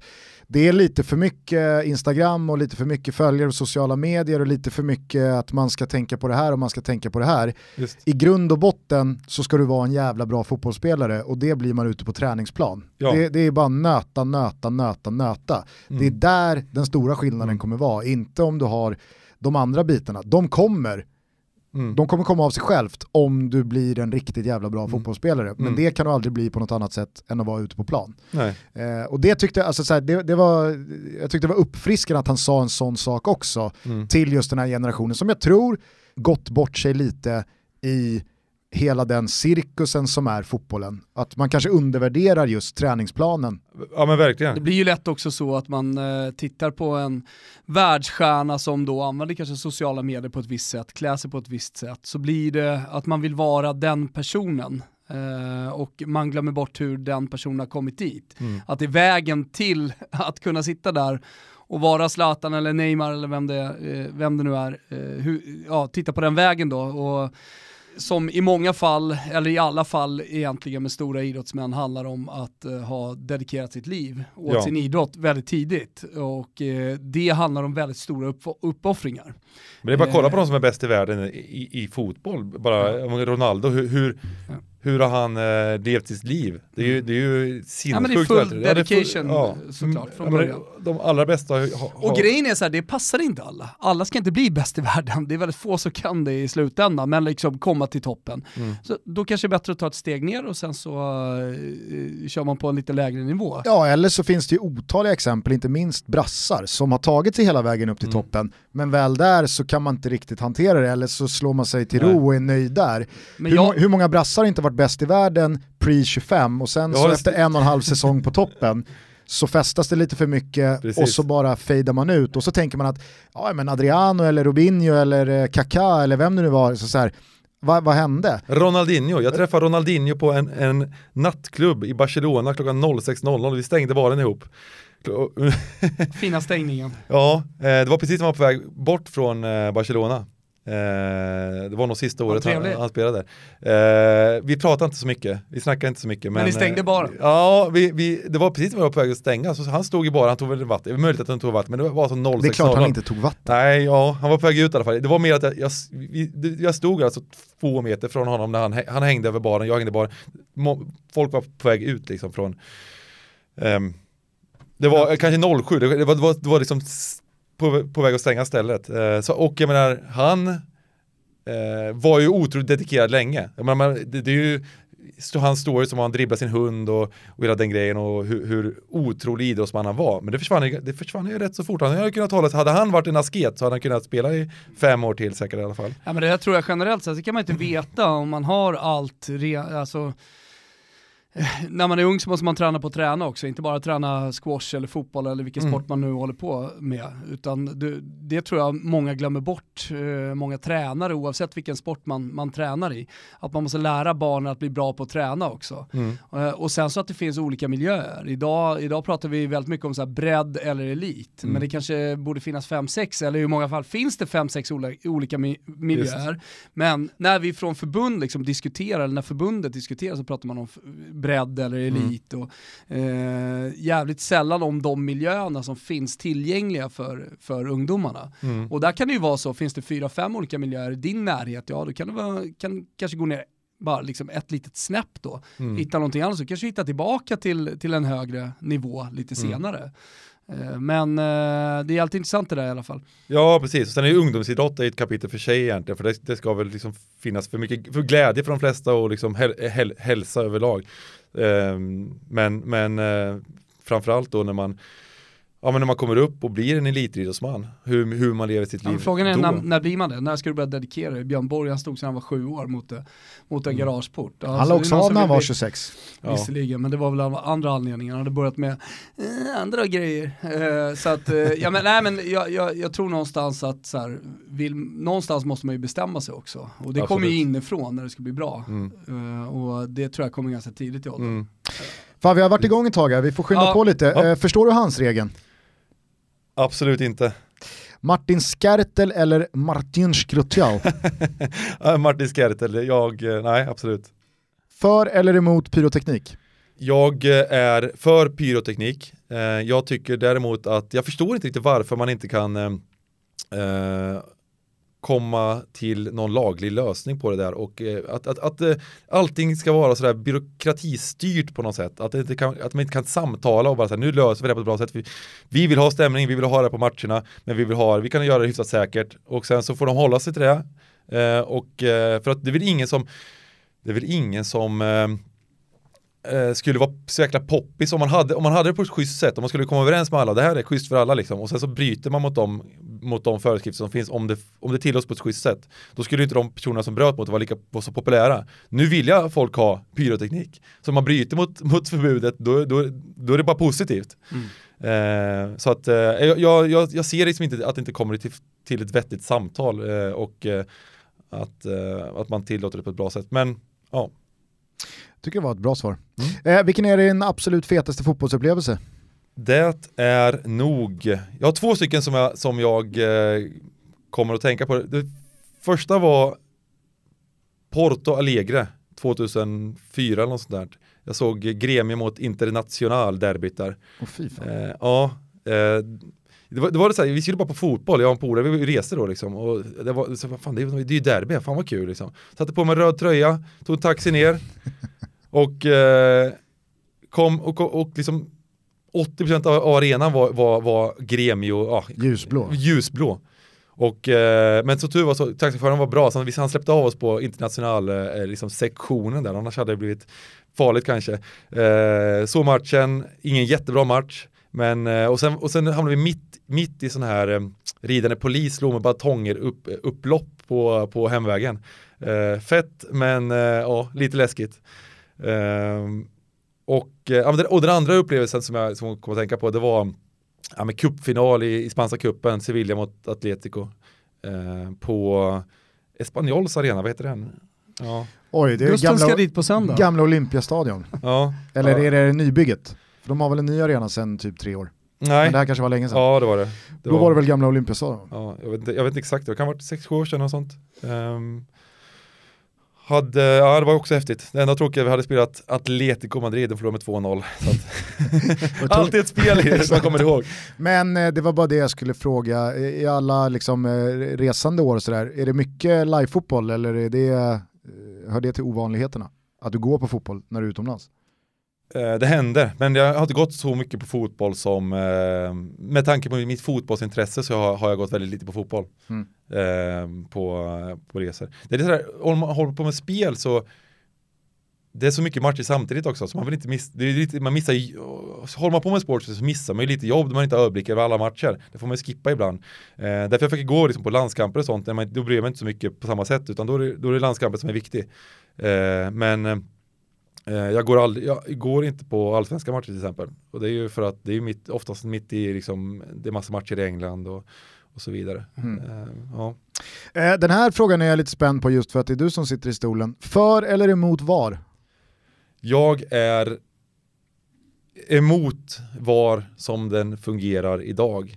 det är lite för mycket Instagram och lite för mycket följare och sociala medier och lite för mycket att man ska tänka på det här och man ska tänka på det här. Just. I grund och botten så ska du vara en jävla bra fotbollsspelare och det blir man ute på träningsplan. Ja. Det, det är bara nöta, nöta, nöta, nöta. Det är där den stora skillnaden Mm. kommer vara, inte om du har de andra bitarna. De kommer, Mm. de kommer komma av sig självt om du blir en riktigt jävla bra fotbollsspelare. Men Mm. det kan du aldrig bli på något annat sätt än att vara ute på plan. Eh, och det tyckte alltså, så här, det, det var, jag tyckte det var uppfriskande att han sa en sån sak också Mm. till just den här generationen som jag tror gått bort sig lite i hela den cirkusen som är fotbollen. Att man kanske undervärderar just träningsplanen. Ja men Det verkligen. blir ju lätt också så att man eh, tittar på en världsstjärna som då använder kanske sociala medier på ett visst sätt, klär sig på ett visst sätt, så blir det att man vill vara den personen. Eh, och man glömmer bort hur den personen har kommit dit. Mm. Att det är vägen till att kunna sitta där och vara Zlatan eller Neymar eller vem det, eh, vem det nu är. Hur, ja, titta på den vägen då. Och som i många fall, eller i alla fall egentligen med stora idrottsmän, handlar om att uh, ha dedikerat sitt liv åt Ja. sin idrott väldigt tidigt. Och uh, det handlar om väldigt stora upp uppoffringar. Men det är bara att kolla på Eh. de som är bäst i världen i, i, fotboll. Bara om Ronaldo, hur, hur, Ja. Hur har han eh, levt sitt liv? Det är ju, det är ju Ja, men det är sinnessjukt. full verkligen. Ja, det är full- dedication, såklart, från Ja, början. De allra bästa har, har, Och grejen är så här, det passar inte alla. Alla ska inte bli bäst i världen. Det är väldigt få som kan det i slutändan, men liksom komma till toppen. Mm. Så då kanske det är bättre att ta ett steg ner och sen så eh, kör man på en lite lägre nivå. Ja, eller så finns det ju otaliga exempel, inte minst brassar, som har tagit sig hela vägen upp till Mm. toppen, men väl där så kan man inte riktigt hantera det, eller så slår man sig till Nej. ro och är nöjd där. Men hur, jag, hur många brassar har inte varit bäst i världen pre-25 och sen så efter en och en halv säsong på toppen så festas det lite för mycket Precis. och så bara fejdar man ut och så tänker man att ja, men Adriano eller Robinho eller eh, Kaká eller vem det nu var, så så här, vad, vad hände? Ronaldinho, jag träffade Ronaldinho på en, en nattklubb i Barcelona klockan 06.00, vi stängde baren ihop. Fina stängningen. Ja, eh, det var precis när han var på väg bort från eh, Barcelona. Eh, det var nog sista året han, han spelade där. Eh, vi pratade inte så mycket, vi snackade inte så mycket. Men, ni stängde eh, baren? Ja, vi, vi, det var precis när vi var på väg att stänga, så han stod i baren, han tog väl vatten, det är möjligt att han tog vatten, men det var alltså 06.00. Det är klart han inte tog vatten. Nej, ja, han var på väg ut i alla fall. Det var mer att jag, jag, jag stod alltså två meter från honom när han, han hängde över baren, jag hängde i baren. Folk var på väg ut liksom från ehm, Det var eh, kanske 07, det, det, var, det, var, det var liksom på, på väg att stänga stället. Eh, så, och jag menar, han eh, var ju otroligt dedikerad länge. Jag menar, man- det, det är ju han står ju som han dribblar sin hund och, och hela den grejen och hur, hur otrolig idrottsman han var. Men det försvann, ju- det försvann ju rätt så fort. Han hade kunnat hålla hade han varit en asket så hade han kunnat spela i fem år till säkert i alla fall. Ja men det där tror jag generellt sett, det kan man inte veta om man har allt, re, alltså när man är ung så måste man träna på att träna också, inte bara träna squash eller fotboll eller vilken Mm. sport man nu håller på med. Utan det, det tror jag många glömmer bort, eh, många tränare oavsett vilken sport man, man tränar i. Att man måste lära barnen att bli bra på att träna också. Mm. Eh, Och sen så att det finns olika miljöer. Idag, idag pratar vi väldigt mycket om så här bredd eller elit, Mm. men det kanske borde finnas fem sex eller i många fall finns det fem sex ola- olika mi- miljöer. Men när vi från förbund liksom diskuterar, eller när förbundet diskuterar så pratar man om f- bredd eller Mm. elit och eh, jävligt sällan om de miljöerna som finns tillgängliga för, för ungdomarna. Mm. Och där kan det ju vara så, finns det fyra, fem olika miljöer i din närhet, ja då kan vara, kan kanske gå ner bara liksom ett litet snäpp då, Mm. hitta någonting annat så kanske hitta tillbaka till, till en högre nivå lite Mm. senare. Eh, Men eh, det är alltid intressant det där i alla fall. Ja, precis. Och sen är ju ungdomsidrott ett kapitel för sig egentligen, för det, det ska väl liksom finnas för mycket för glädje för de flesta och liksom häl, häl, hälsa överlag. Ehm, men men eh, framförallt då när man, ja, men när man kommer upp och blir en elitidrottsman, hur, hur man lever sitt Ja, liv frågan är då. när, när blir man det? När ska du börja dedikera dig? Björn Borg han stod sedan han var sju år mot, eh, mot en garageport. Ja, Han är också av när han var bli- 26. Ja. Visserligen, men det var väl av andra anledningar. Han hade börjat med eh, andra grejer. Eh, så att, eh, ja, men, nej, men jag, jag, jag tror någonstans att så här, vill, någonstans måste man ju bestämma sig också. Och det kommer ju Absolut. inifrån när det ska bli bra. Mm. Eh, och det tror jag kommer ganska tidigt i åldern. Mm. Fan vi har varit igång ett tag här, vi får skynda Ja. på lite. Ja. Eh, förstår du hans regeln? Absolut inte. Martin Skertel eller Martin Skrutjau? Ja, Martin Skertel, jag, eh, nej absolut. För eller emot pyroteknik? Jag eh, är för pyroteknik. Eh, Jag tycker däremot att, jag förstår inte riktigt varför man inte kan eh, komma till någon laglig lösning på det där och eh, att, att, att eh, allting ska vara sådär byråkratistyrt på något sätt. Att, det inte kan, att man inte kan samtala och bara säga nu löser vi det på ett bra sätt. Vi, vi vill ha stämning, vi vill ha det på matcherna, men vi vill ha vi kan göra det hyfsat säkert och sen så får de hålla sig till det. Eh, och för att det är väl ingen som det är väl ingen som eh, skulle vara så jäkla poppis om man, hade, om man hade det på ett schysst sätt, om man skulle komma överens med alla, det här är schysst för alla liksom, och sen så bryter man mot de, mot de föreskrifter som finns om det, om det tillåts på ett schysst sätt. Då skulle inte de personerna som bröt mot det vara lika vara så populära. Nu vill jag folk ha pyroteknik. Så om man bryter mot, mot förbudet, då, då, då är det bara positivt. Eh, så att eh, jag, jag, jag ser liksom inte att det inte kommer till, till ett vettigt samtal eh, och eh, att, att man tillåter det på ett bra sätt. Men ja, Tycker det var ett bra svar. Eh, vilken är din absolut fetaste fotbollsupplevelse? Det är nog, jag har två stycken som jag, som jag eh, kommer att tänka på. Det första var Porto Alegre 2004 eller något sånt där. Jag såg Gremio mot International derbyt där. Fan. Eh, ja, eh, det var, det var så här, vi skulle bara på fotboll, jag och en polare, vi reste då liksom. Och det var så, fan, det, är- det är ju derby, fan vad kul liksom. Satte på mig en röd tröja, tog en taxi ner och eh, kom och, och, och liksom 80% av, av arenan var, var, var Gremio, ja, Ljusblå. ljusblå. Och, eh, men så tur var så, taxichauffören var bra, så han, han släppte av oss på international eh, liksom sektionen där, annars hade det blivit farligt kanske. Eh, så matchen, ingen jättebra match, men eh, och sen, och sen hamnade vi mitt, mitt i sån här eh, ridande polis slog med batonger upp, upplopp på, på hemvägen. Eh, fett men eh, ja, lite läskigt. Eh, och, eh, och den andra upplevelsen som jag, som jag kom att tänka på det var ja, men cupfinal i, i spanska cupen, Sevilla mot Atletico. Eh, på Espanyols arena, vad heter den? Ja. Oj, det är Gusten ska gamla, dit på söndag. gamla Olympiastadion. ja. Eller ja. är det nybygget? För de har väl en ny arena sedan typ tre år. Nej. Men det här kanske var länge sedan. Ja, det var det. det Då var det väl gamla Olympiastadion? Ja, jag, vet, inte- jag vet inte exakt, det kan ha varit 6-7 år sedan och sånt. Ehm, hade, ja det var också häftigt. Det enda tråkiga vi hade spelat Atletico Madrid och förlorade med 2-0. Så att, alltid ett spel i det som jag kommer ihåg. Men eh, det var bara det jag skulle fråga, I- i alla liksom, eh, resande år och sådär, är det mycket live-fotboll eller är det, eh, hör det till ovanligheterna? Att du går på fotboll när du är utomlands? Eh, det händer, men jag har inte gått så mycket på fotboll som, eh, med tanke på mitt fotbollsintresse så har, jag gått väldigt lite på fotboll. Mm. Eh, på, på resor. Det är det sådär, om man håller på med spel så det är så mycket matcher samtidigt också, så man vill inte missa, det är lite, man missar, håller man på med sport så missar man ju lite jobb när man inte har överblick över alla matcher. Det får man ju skippa ibland. Eh, därför jag fick gå liksom på landskamper och sånt, man, då bryr jag mig inte så mycket på samma sätt, utan då är det, då är det landskamper som är viktig. Eh, men jag, går aldrig, jag går inte på allsvenska matcher till exempel. Och det är ju för att det är mitt, oftast mitt i, liksom, det är massa matcher i England och, och så vidare. Mm. Eh, ja. Eh, Den här frågan är jag lite spänd på just för att det är du som sitter i stolen. För eller emot VAR? Jag är emot VAR som den fungerar idag.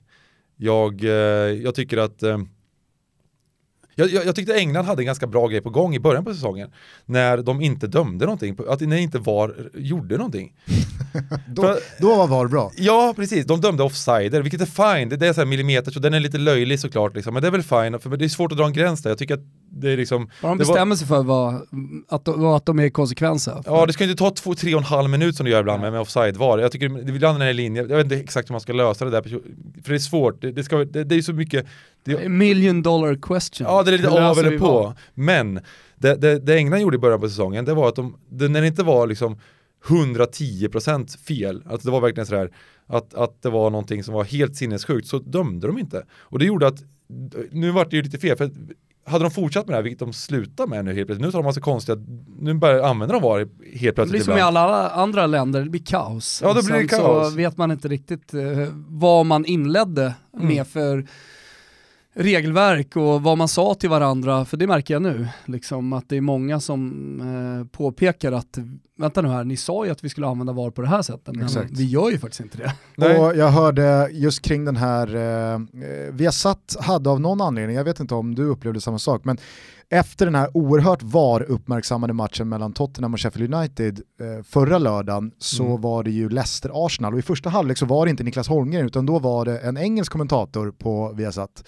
Jag, eh, jag tycker att eh, jag, jag, jag tyckte England hade en ganska bra grej på gång i början på säsongen. När de inte dömde någonting, att när inte VAR gjorde någonting. Då, För- då var VAR bra. Ja, precis. De dömde offsider, vilket är fine. Det det är så här millimeter, så den är lite löjlig såklart. Liksom. Men det är väl fine, för det är svårt att dra en gräns där. Jag tycker att det är liksom... Vad de bestämmer sig för var att att de är konsekvenser. Ja, det ska inte ta två, tre och en halv minut som det gör ibland med, med offside-VAR. Jag tycker det ibland när det är linje, jag vet inte exakt hur man ska lösa det där, för det är svårt. Det, det, ska, det, det är så mycket... Det, million dollar question. ja, det är lite av eller på. VAR? Men det, det, det England gjorde i början på säsongen, det var att de, det, när det inte var liksom 110% fel, att det var verkligen sådär, att, att det var någonting som var helt sinnessjukt, så dömde de inte. Och det gjorde att, nu vart det ju lite fel, för hade de fortsatt med det här, vilket de slutar med nu helt plötsligt, nu tar de massa konstiga, nu börjar använda de VAR helt Det plötsligt blir som i ibland. alla andra länder, det blir kaos. Ja, då blir det kaos. så vet man inte riktigt eh, vad man inledde Mm. med för regelverk och vad man sa till varandra, för det märker jag nu, liksom att det är många som eh, påpekar att vänta nu här, ni sa ju att vi skulle använda VAR på det här sättet, men Exakt. vi gör ju faktiskt inte det. Nej. Och jag hörde just kring den här, eh, Viasat hade av någon anledning, jag vet inte om du upplevde samma sak, men efter den här oerhört VAR-uppmärksammade matchen mellan Tottenham och Sheffield United eh, förra lördagen så Mm. var det ju Leicester-Arsenal och i första halvlek så var det inte Niklas Holmgren utan då var det en engelsk kommentator på Viasat.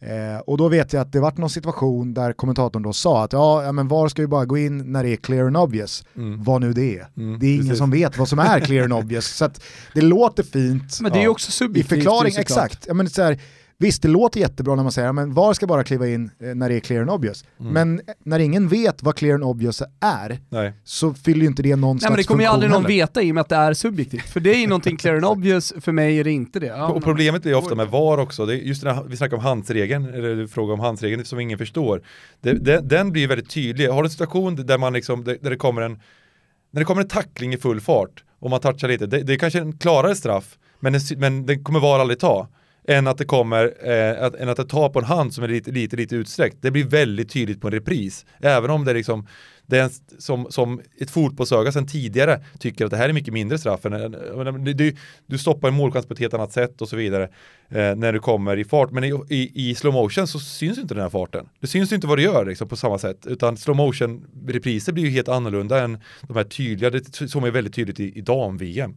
Eh, och då vet jag att det var någon situation där kommentatorn då sa att ja, ja men VAR ska ju bara gå in när det är clear and obvious, Mm. vad nu det är. Mm, Det är ingen precis. som vet vad som är clear and obvious. Så att det låter fint, Men det är ju Ja. också i subjektivt. förklaring, ju såklart. exakt. Ja, men så här, visst, det låter jättebra när man säger att VAR ska bara kliva in eh, när det är clear and obvious. Mm. Men när ingen vet vad clear and obvious är Nej. så fyller ju inte det någon Nej slags men det kommer ju aldrig någon heller. veta i och med att det är subjektivt. För det är ju någonting clear and obvious, för mig är det inte det. Ja, och problemet blir ofta med VAR också, det är just när vi snackar om handsregeln, eller du frågar om handsregeln som ingen förstår. Det, det, den blir ju väldigt tydlig. Har du en situation där man liksom, där, det kommer en, när det kommer en tackling i full fart och man touchar lite, det, det är kanske en klarare straff, men den, men den kommer VAR aldrig ta. Än att det kommer, eh, att, än att det tar på en hand som är lite, lite, lite utsträckt. Det blir väldigt tydligt på en repris. Även om det är liksom, det är som, som ett fotbollsöga sedan tidigare tycker att det här är mycket mindre straff. Än, du, du, du stoppar en målchans på ett helt annat sätt och så vidare eh, när du kommer i fart. Men i, i, i slow motion så syns inte den här farten. Det syns inte vad du gör liksom, på samma sätt. Utan slow motion repriser blir ju helt annorlunda än de här tydliga, det, som är väldigt tydligt i, i dam-VM.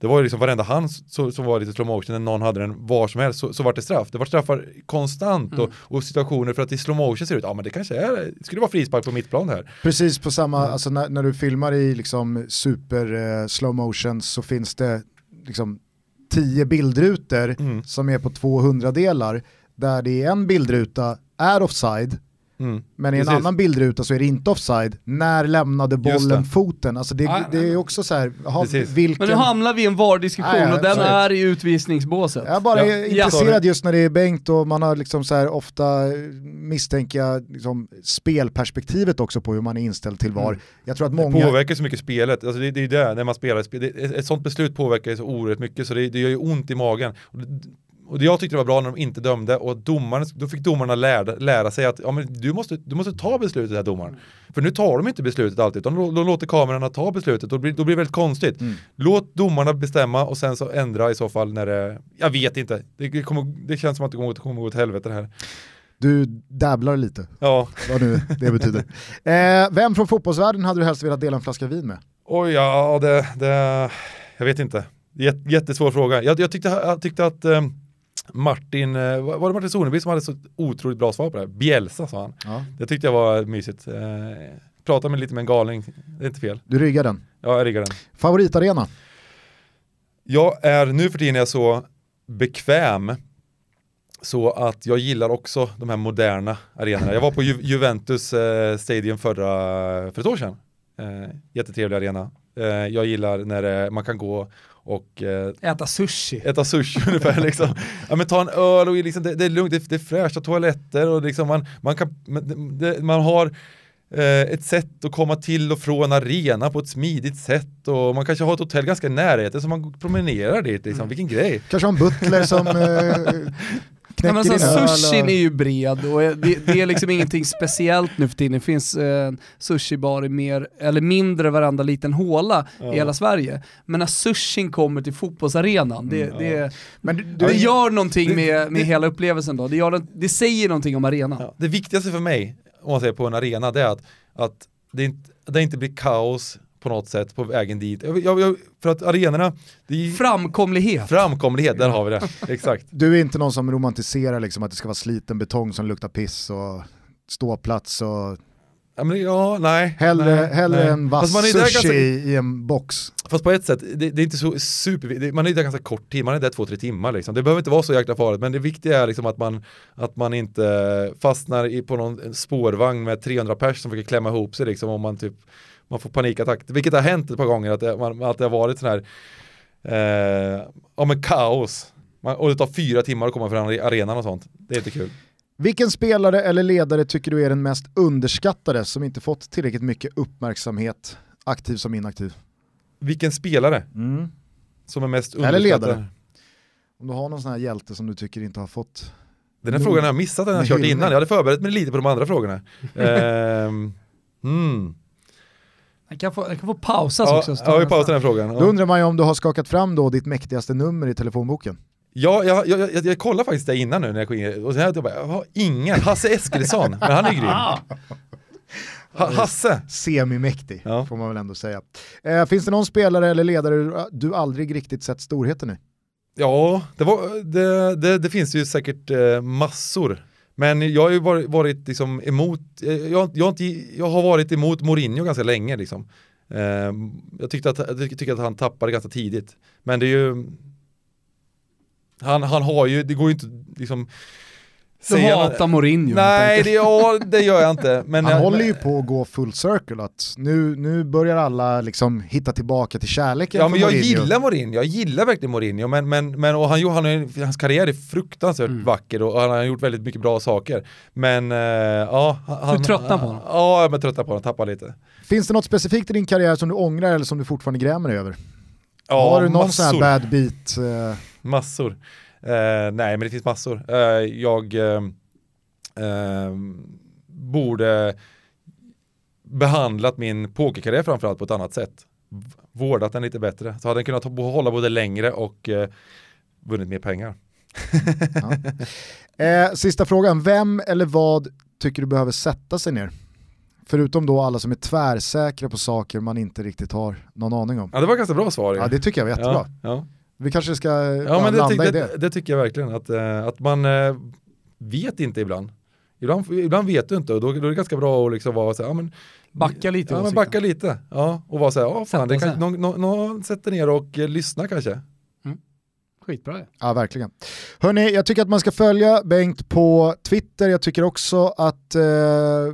Det var ju liksom varenda hand som, som var lite slow motion, när någon hade den var som helst, så, så var det straff. Det var straffar konstant mm. och, och, situationer för att i slow motion ser det ut, ja men det kanske är, det skulle vara frispark på mittplan här. Precis på samma, mm. alltså när, när, du filmar i liksom super uh, slow motion så finns det liksom tio bildrutor mm. som är på 200 delar där det är en bildruta är offside Mm. Men i en Precis. annan bildruta så är det inte offside. När lämnade bollen foten? Alltså det, ah, det är också så här, aha, vilken... Men nu hamnar vi i en VAR-diskussion ah, ja, och den sorry. är i utvisningsbåset. Jag är bara ja. intresserad just när det är Bengt och man har liksom så här ofta misstänker jag liksom spelperspektivet också på hur man är inställd till VAR. Mm. Jag tror att många... Det påverkar så mycket spelet, alltså det, det är det, när man spelar, ett sånt beslut påverkar så oerhört mycket så det, det gör ju ont i magen. Och jag tyckte det var bra när de inte dömde och domaren, då fick domarna lära, lära sig att ja, men du, måste, du måste ta beslutet här domaren. För nu tar de inte beslutet alltid, de, de låter kamerorna ta beslutet och då blir, då blir det väldigt konstigt. Mm. Låt domarna bestämma och sen så ändra i så fall när det, jag vet inte, det, kommer, det känns som att det kommer, det kommer gå åt helvete det här. Du dabblar lite, ja. vad nu det betyder. Eh, vem från fotbollsvärlden hade du helst velat dela en flaska vin med? Oj, ja, det, det jag vet inte. Jättesvår fråga. Jag, jag, tyckte, jag tyckte att um, Martin, eh, var det Martin Soneby som hade så otroligt bra svar på det här? Bielsa sa han. Ja. Det tyckte jag var mysigt. Eh, prata med lite med en galning, det är inte fel. Du ryggar den? Ja, jag ryggar den. Favoritarena? Jag är nu för tiden är jag så bekväm så att jag gillar också de här moderna arenorna. Jag var på Ju Juventus eh, Stadium förra, för ett år sedan. Eh, jättetrevlig arena. Eh, jag gillar när man kan gå och eh, äta sushi. Äta sushi ungefär liksom. Ja men ta en öl och liksom, det, det är lugnt, det, det, är fräscha toaletter och liksom man, man, kan, det, man har eh, ett sätt att komma till och från arena på ett smidigt sätt och man kanske har ett hotell ganska nära så man promenerar dit liksom, mm. vilken grej. Kanske har en butler som eh, knäcker men alltså, Sushin är ju bred och det, det, är liksom ingenting speciellt nu för tiden. Det finns eh, sushibar i mer, eller mindre varenda liten håla ja. i hela Sverige. Men när sushin kommer till fotbollsarenan, det, mm, det, men du, du, det gör någonting med, med hela upplevelsen då. Det, gör, det säger någonting om arenan. Ja. Det viktigaste för mig, om man säger på en arena, det är att, att det, inte, det inte blir kaos på något sätt på vägen dit. Jag, jag, för att arenorna... Är... Framkomlighet. Framkomlighet, där har vi det. Exakt. Du är inte någon som romantiserar liksom att det ska vara sliten betong som luktar piss och ståplats och Ja, men, ja, nej. Hellre, nej, hellre nej. en vass sushi ganska, i en box. Fast på ett sätt, det, det är inte så super, det, man är där ganska kort tid, man är där två, tre timmar liksom. Det behöver inte vara så jäkla farligt, men det viktiga är liksom att man, att man inte fastnar i, på någon spårvagn med 300 pers som försöker klämma ihop sig liksom om man typ man får panikattack, vilket har hänt ett par gånger att det, man, att det har varit sån här eh, ja men kaos. Man, och det tar fyra timmar att komma från arenan och sånt. Det är inte kul. Vilken spelare eller ledare tycker du är den mest underskattade som inte fått tillräckligt mycket uppmärksamhet, aktiv som inaktiv? Vilken spelare mm. som är mest underskattad? Eller ledare. Om du har någon sån här hjälte som du tycker inte har fått den här frågan har jag missat den jag kört innan, jag hade förberett mig lite på de andra frågorna. um, mm. Den kan, få, den kan få pausas ja, också. Ja, vi pausar den frågan. Då undrar man ju om du har skakat fram då ditt mäktigaste nummer i telefonboken. Ja, jag, jag, jag, jag kollade faktiskt det innan nu när jag gick in och sen hade jag bara, jag har ingen, Hasse Eskilsson, men han är grym. Ha, Hasse! Semimäktig, ja. får man väl ändå säga. Eh, finns det någon spelare eller ledare du aldrig riktigt sett storheten i? Ja, det, var, det, det, det finns ju säkert eh, massor. Men jag har ju varit, varit liksom emot, eh, jag, jag, har inte, jag har varit emot Mourinho ganska länge liksom. Eh, jag, tyckte att, jag tyckte att han tappade ganska tidigt. Men det är ju, han, han har ju, det går ju inte liksom du hatar Mourinho? Nej, det, ja, det gör jag inte. Men han jag, håller ju på att gå full circle, att nu, nu börjar alla liksom hitta tillbaka till kärleken Ja men jag Mourinho. gillar Mourinho, jag gillar verkligen Mourinho, men, men, men och han, han, hans karriär är fruktansvärt mm. vacker och han har gjort väldigt mycket bra saker. Men uh, ja... Han, du tröttnar på honom? Ja, jag är tröttnar på honom, tappar lite. Finns det något specifikt i din karriär som du ångrar eller som du fortfarande grämer dig över? Ja, Har du någon massor. sån här bad beat? Uh... Massor. Uh, nej men det finns massor. Uh, jag uh, borde behandlat min pokerkarriär framförallt på ett annat sätt. Vårdat den lite bättre. Så hade den kunnat hålla både längre och eh, vunnit mer pengar. Eh, sista frågan, vem eller vad tycker du behöver sätta sig ner? Förutom då alla som är tvärsäkra på saker man inte riktigt har någon aning om. Ja, det var ganska bra svar. Ja, det tycker jag var jättebra. Ja, ja. Vi kanske ska Ja men det, landa tyck, i det. det, det tycker jag verkligen, att, eh, att man eh, vet inte ibland. Ibland, ibland vet du inte och då, då är det ganska bra att liksom vara så här, ja, men, Backa lite ja, men backa lite. Ja, och vara så här, ja fan, det kan, någon, någon, någon sätter ner och eh, lyssnar kanske. Skitbra ju. Ja, verkligen. Hörni, jag tycker att man ska följa Bengt på Twitter. Jag tycker också att eh,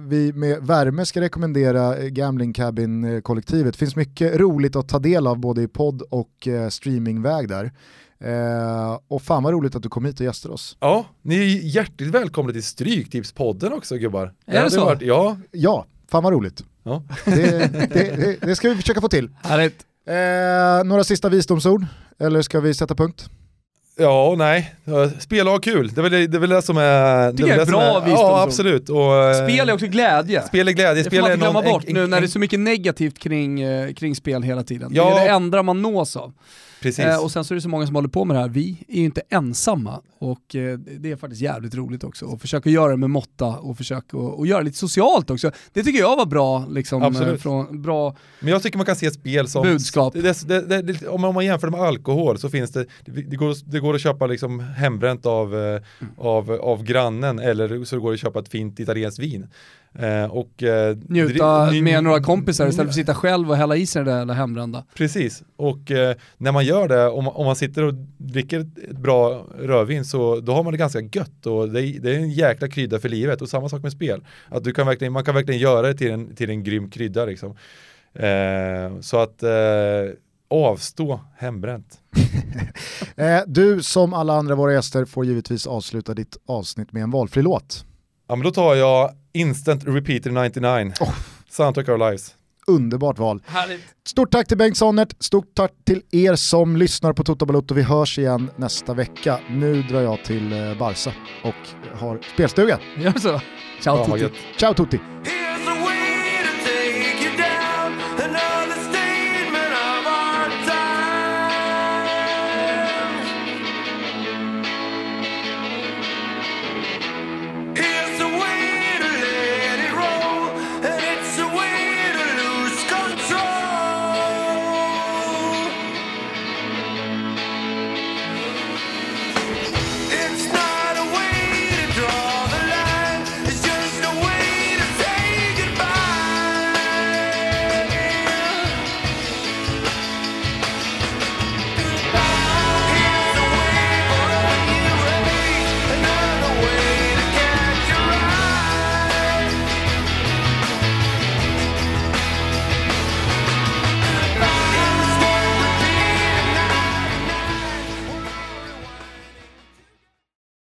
vi med värme ska rekommendera Gambling Cabin-kollektivet. Det finns mycket roligt att ta del av både i podd och eh, streamingväg där. Eh, och fan vad roligt att du kom hit och gästade oss. Ja, ni är hjärtligt välkomna till Stryktipspodden också gubbar. det hade så? Varit, ja, Ja, fan vad roligt. ja. Det, det, det, det ska vi försöka få till. Härligt. Eh, några sista visdomsord? Eller ska vi sätta punkt? Ja och nej, spela och ha kul. Det är väl det, det, är väl det som är... Det väl är det som bra visdomsord. Ja absolut. Och, eh, Spel är också glädje. Spel är glädje, Det får man är inte glömma någon- bort en- nu en- när det är så mycket negativt kring, eh, kring spel hela tiden. Ja. Det är det enda man nås av. Precis. Eh, och sen så är det så många som håller på med det här. Vi är ju inte ensamma och eh, det är faktiskt jävligt roligt också. Och försöka göra det med måtta och försöka och, göra det lite socialt också. Det tycker jag var bra, liksom, Absolut. eh, från, bra Men jag tycker man kan se spel som... Budskap. Det, det, det, om, man, jämför det med alkohol så finns det, det, går, det går att köpa liksom hembränt av, eh, av, av grannen eller så går det att köpa ett fint italienskt vin. Eh, och, eh, njuta med några kompisar istället för att sitta själv och hälla i sig det där eller hembrända. Precis, och eh, när man gör det, om, om man sitter och dricker ett bra rödvin så då har man det ganska gött och det är, det är en jäkla krydda för livet och samma sak med spel. Att du kan verkligen, man kan verkligen göra det till en, till en grym krydda liksom. Eh, så att eh, avstå hembränt. Eh, du som alla andra våra gäster får givetvis avsluta ditt avsnitt med en valfri låt. Ja men då tar jag Instant Repeater 99. Soundtrack of Our Lives. Underbart val. Härligt. Stort tack till Bengt Sonnert, stort tack till er som lyssnar på Toto Balotto. Vi hörs igen nästa vecka. Nu drar jag till eh, Barca och har spelstuga. Gör så. Ciao Ja, Tutti. Ciao tutti!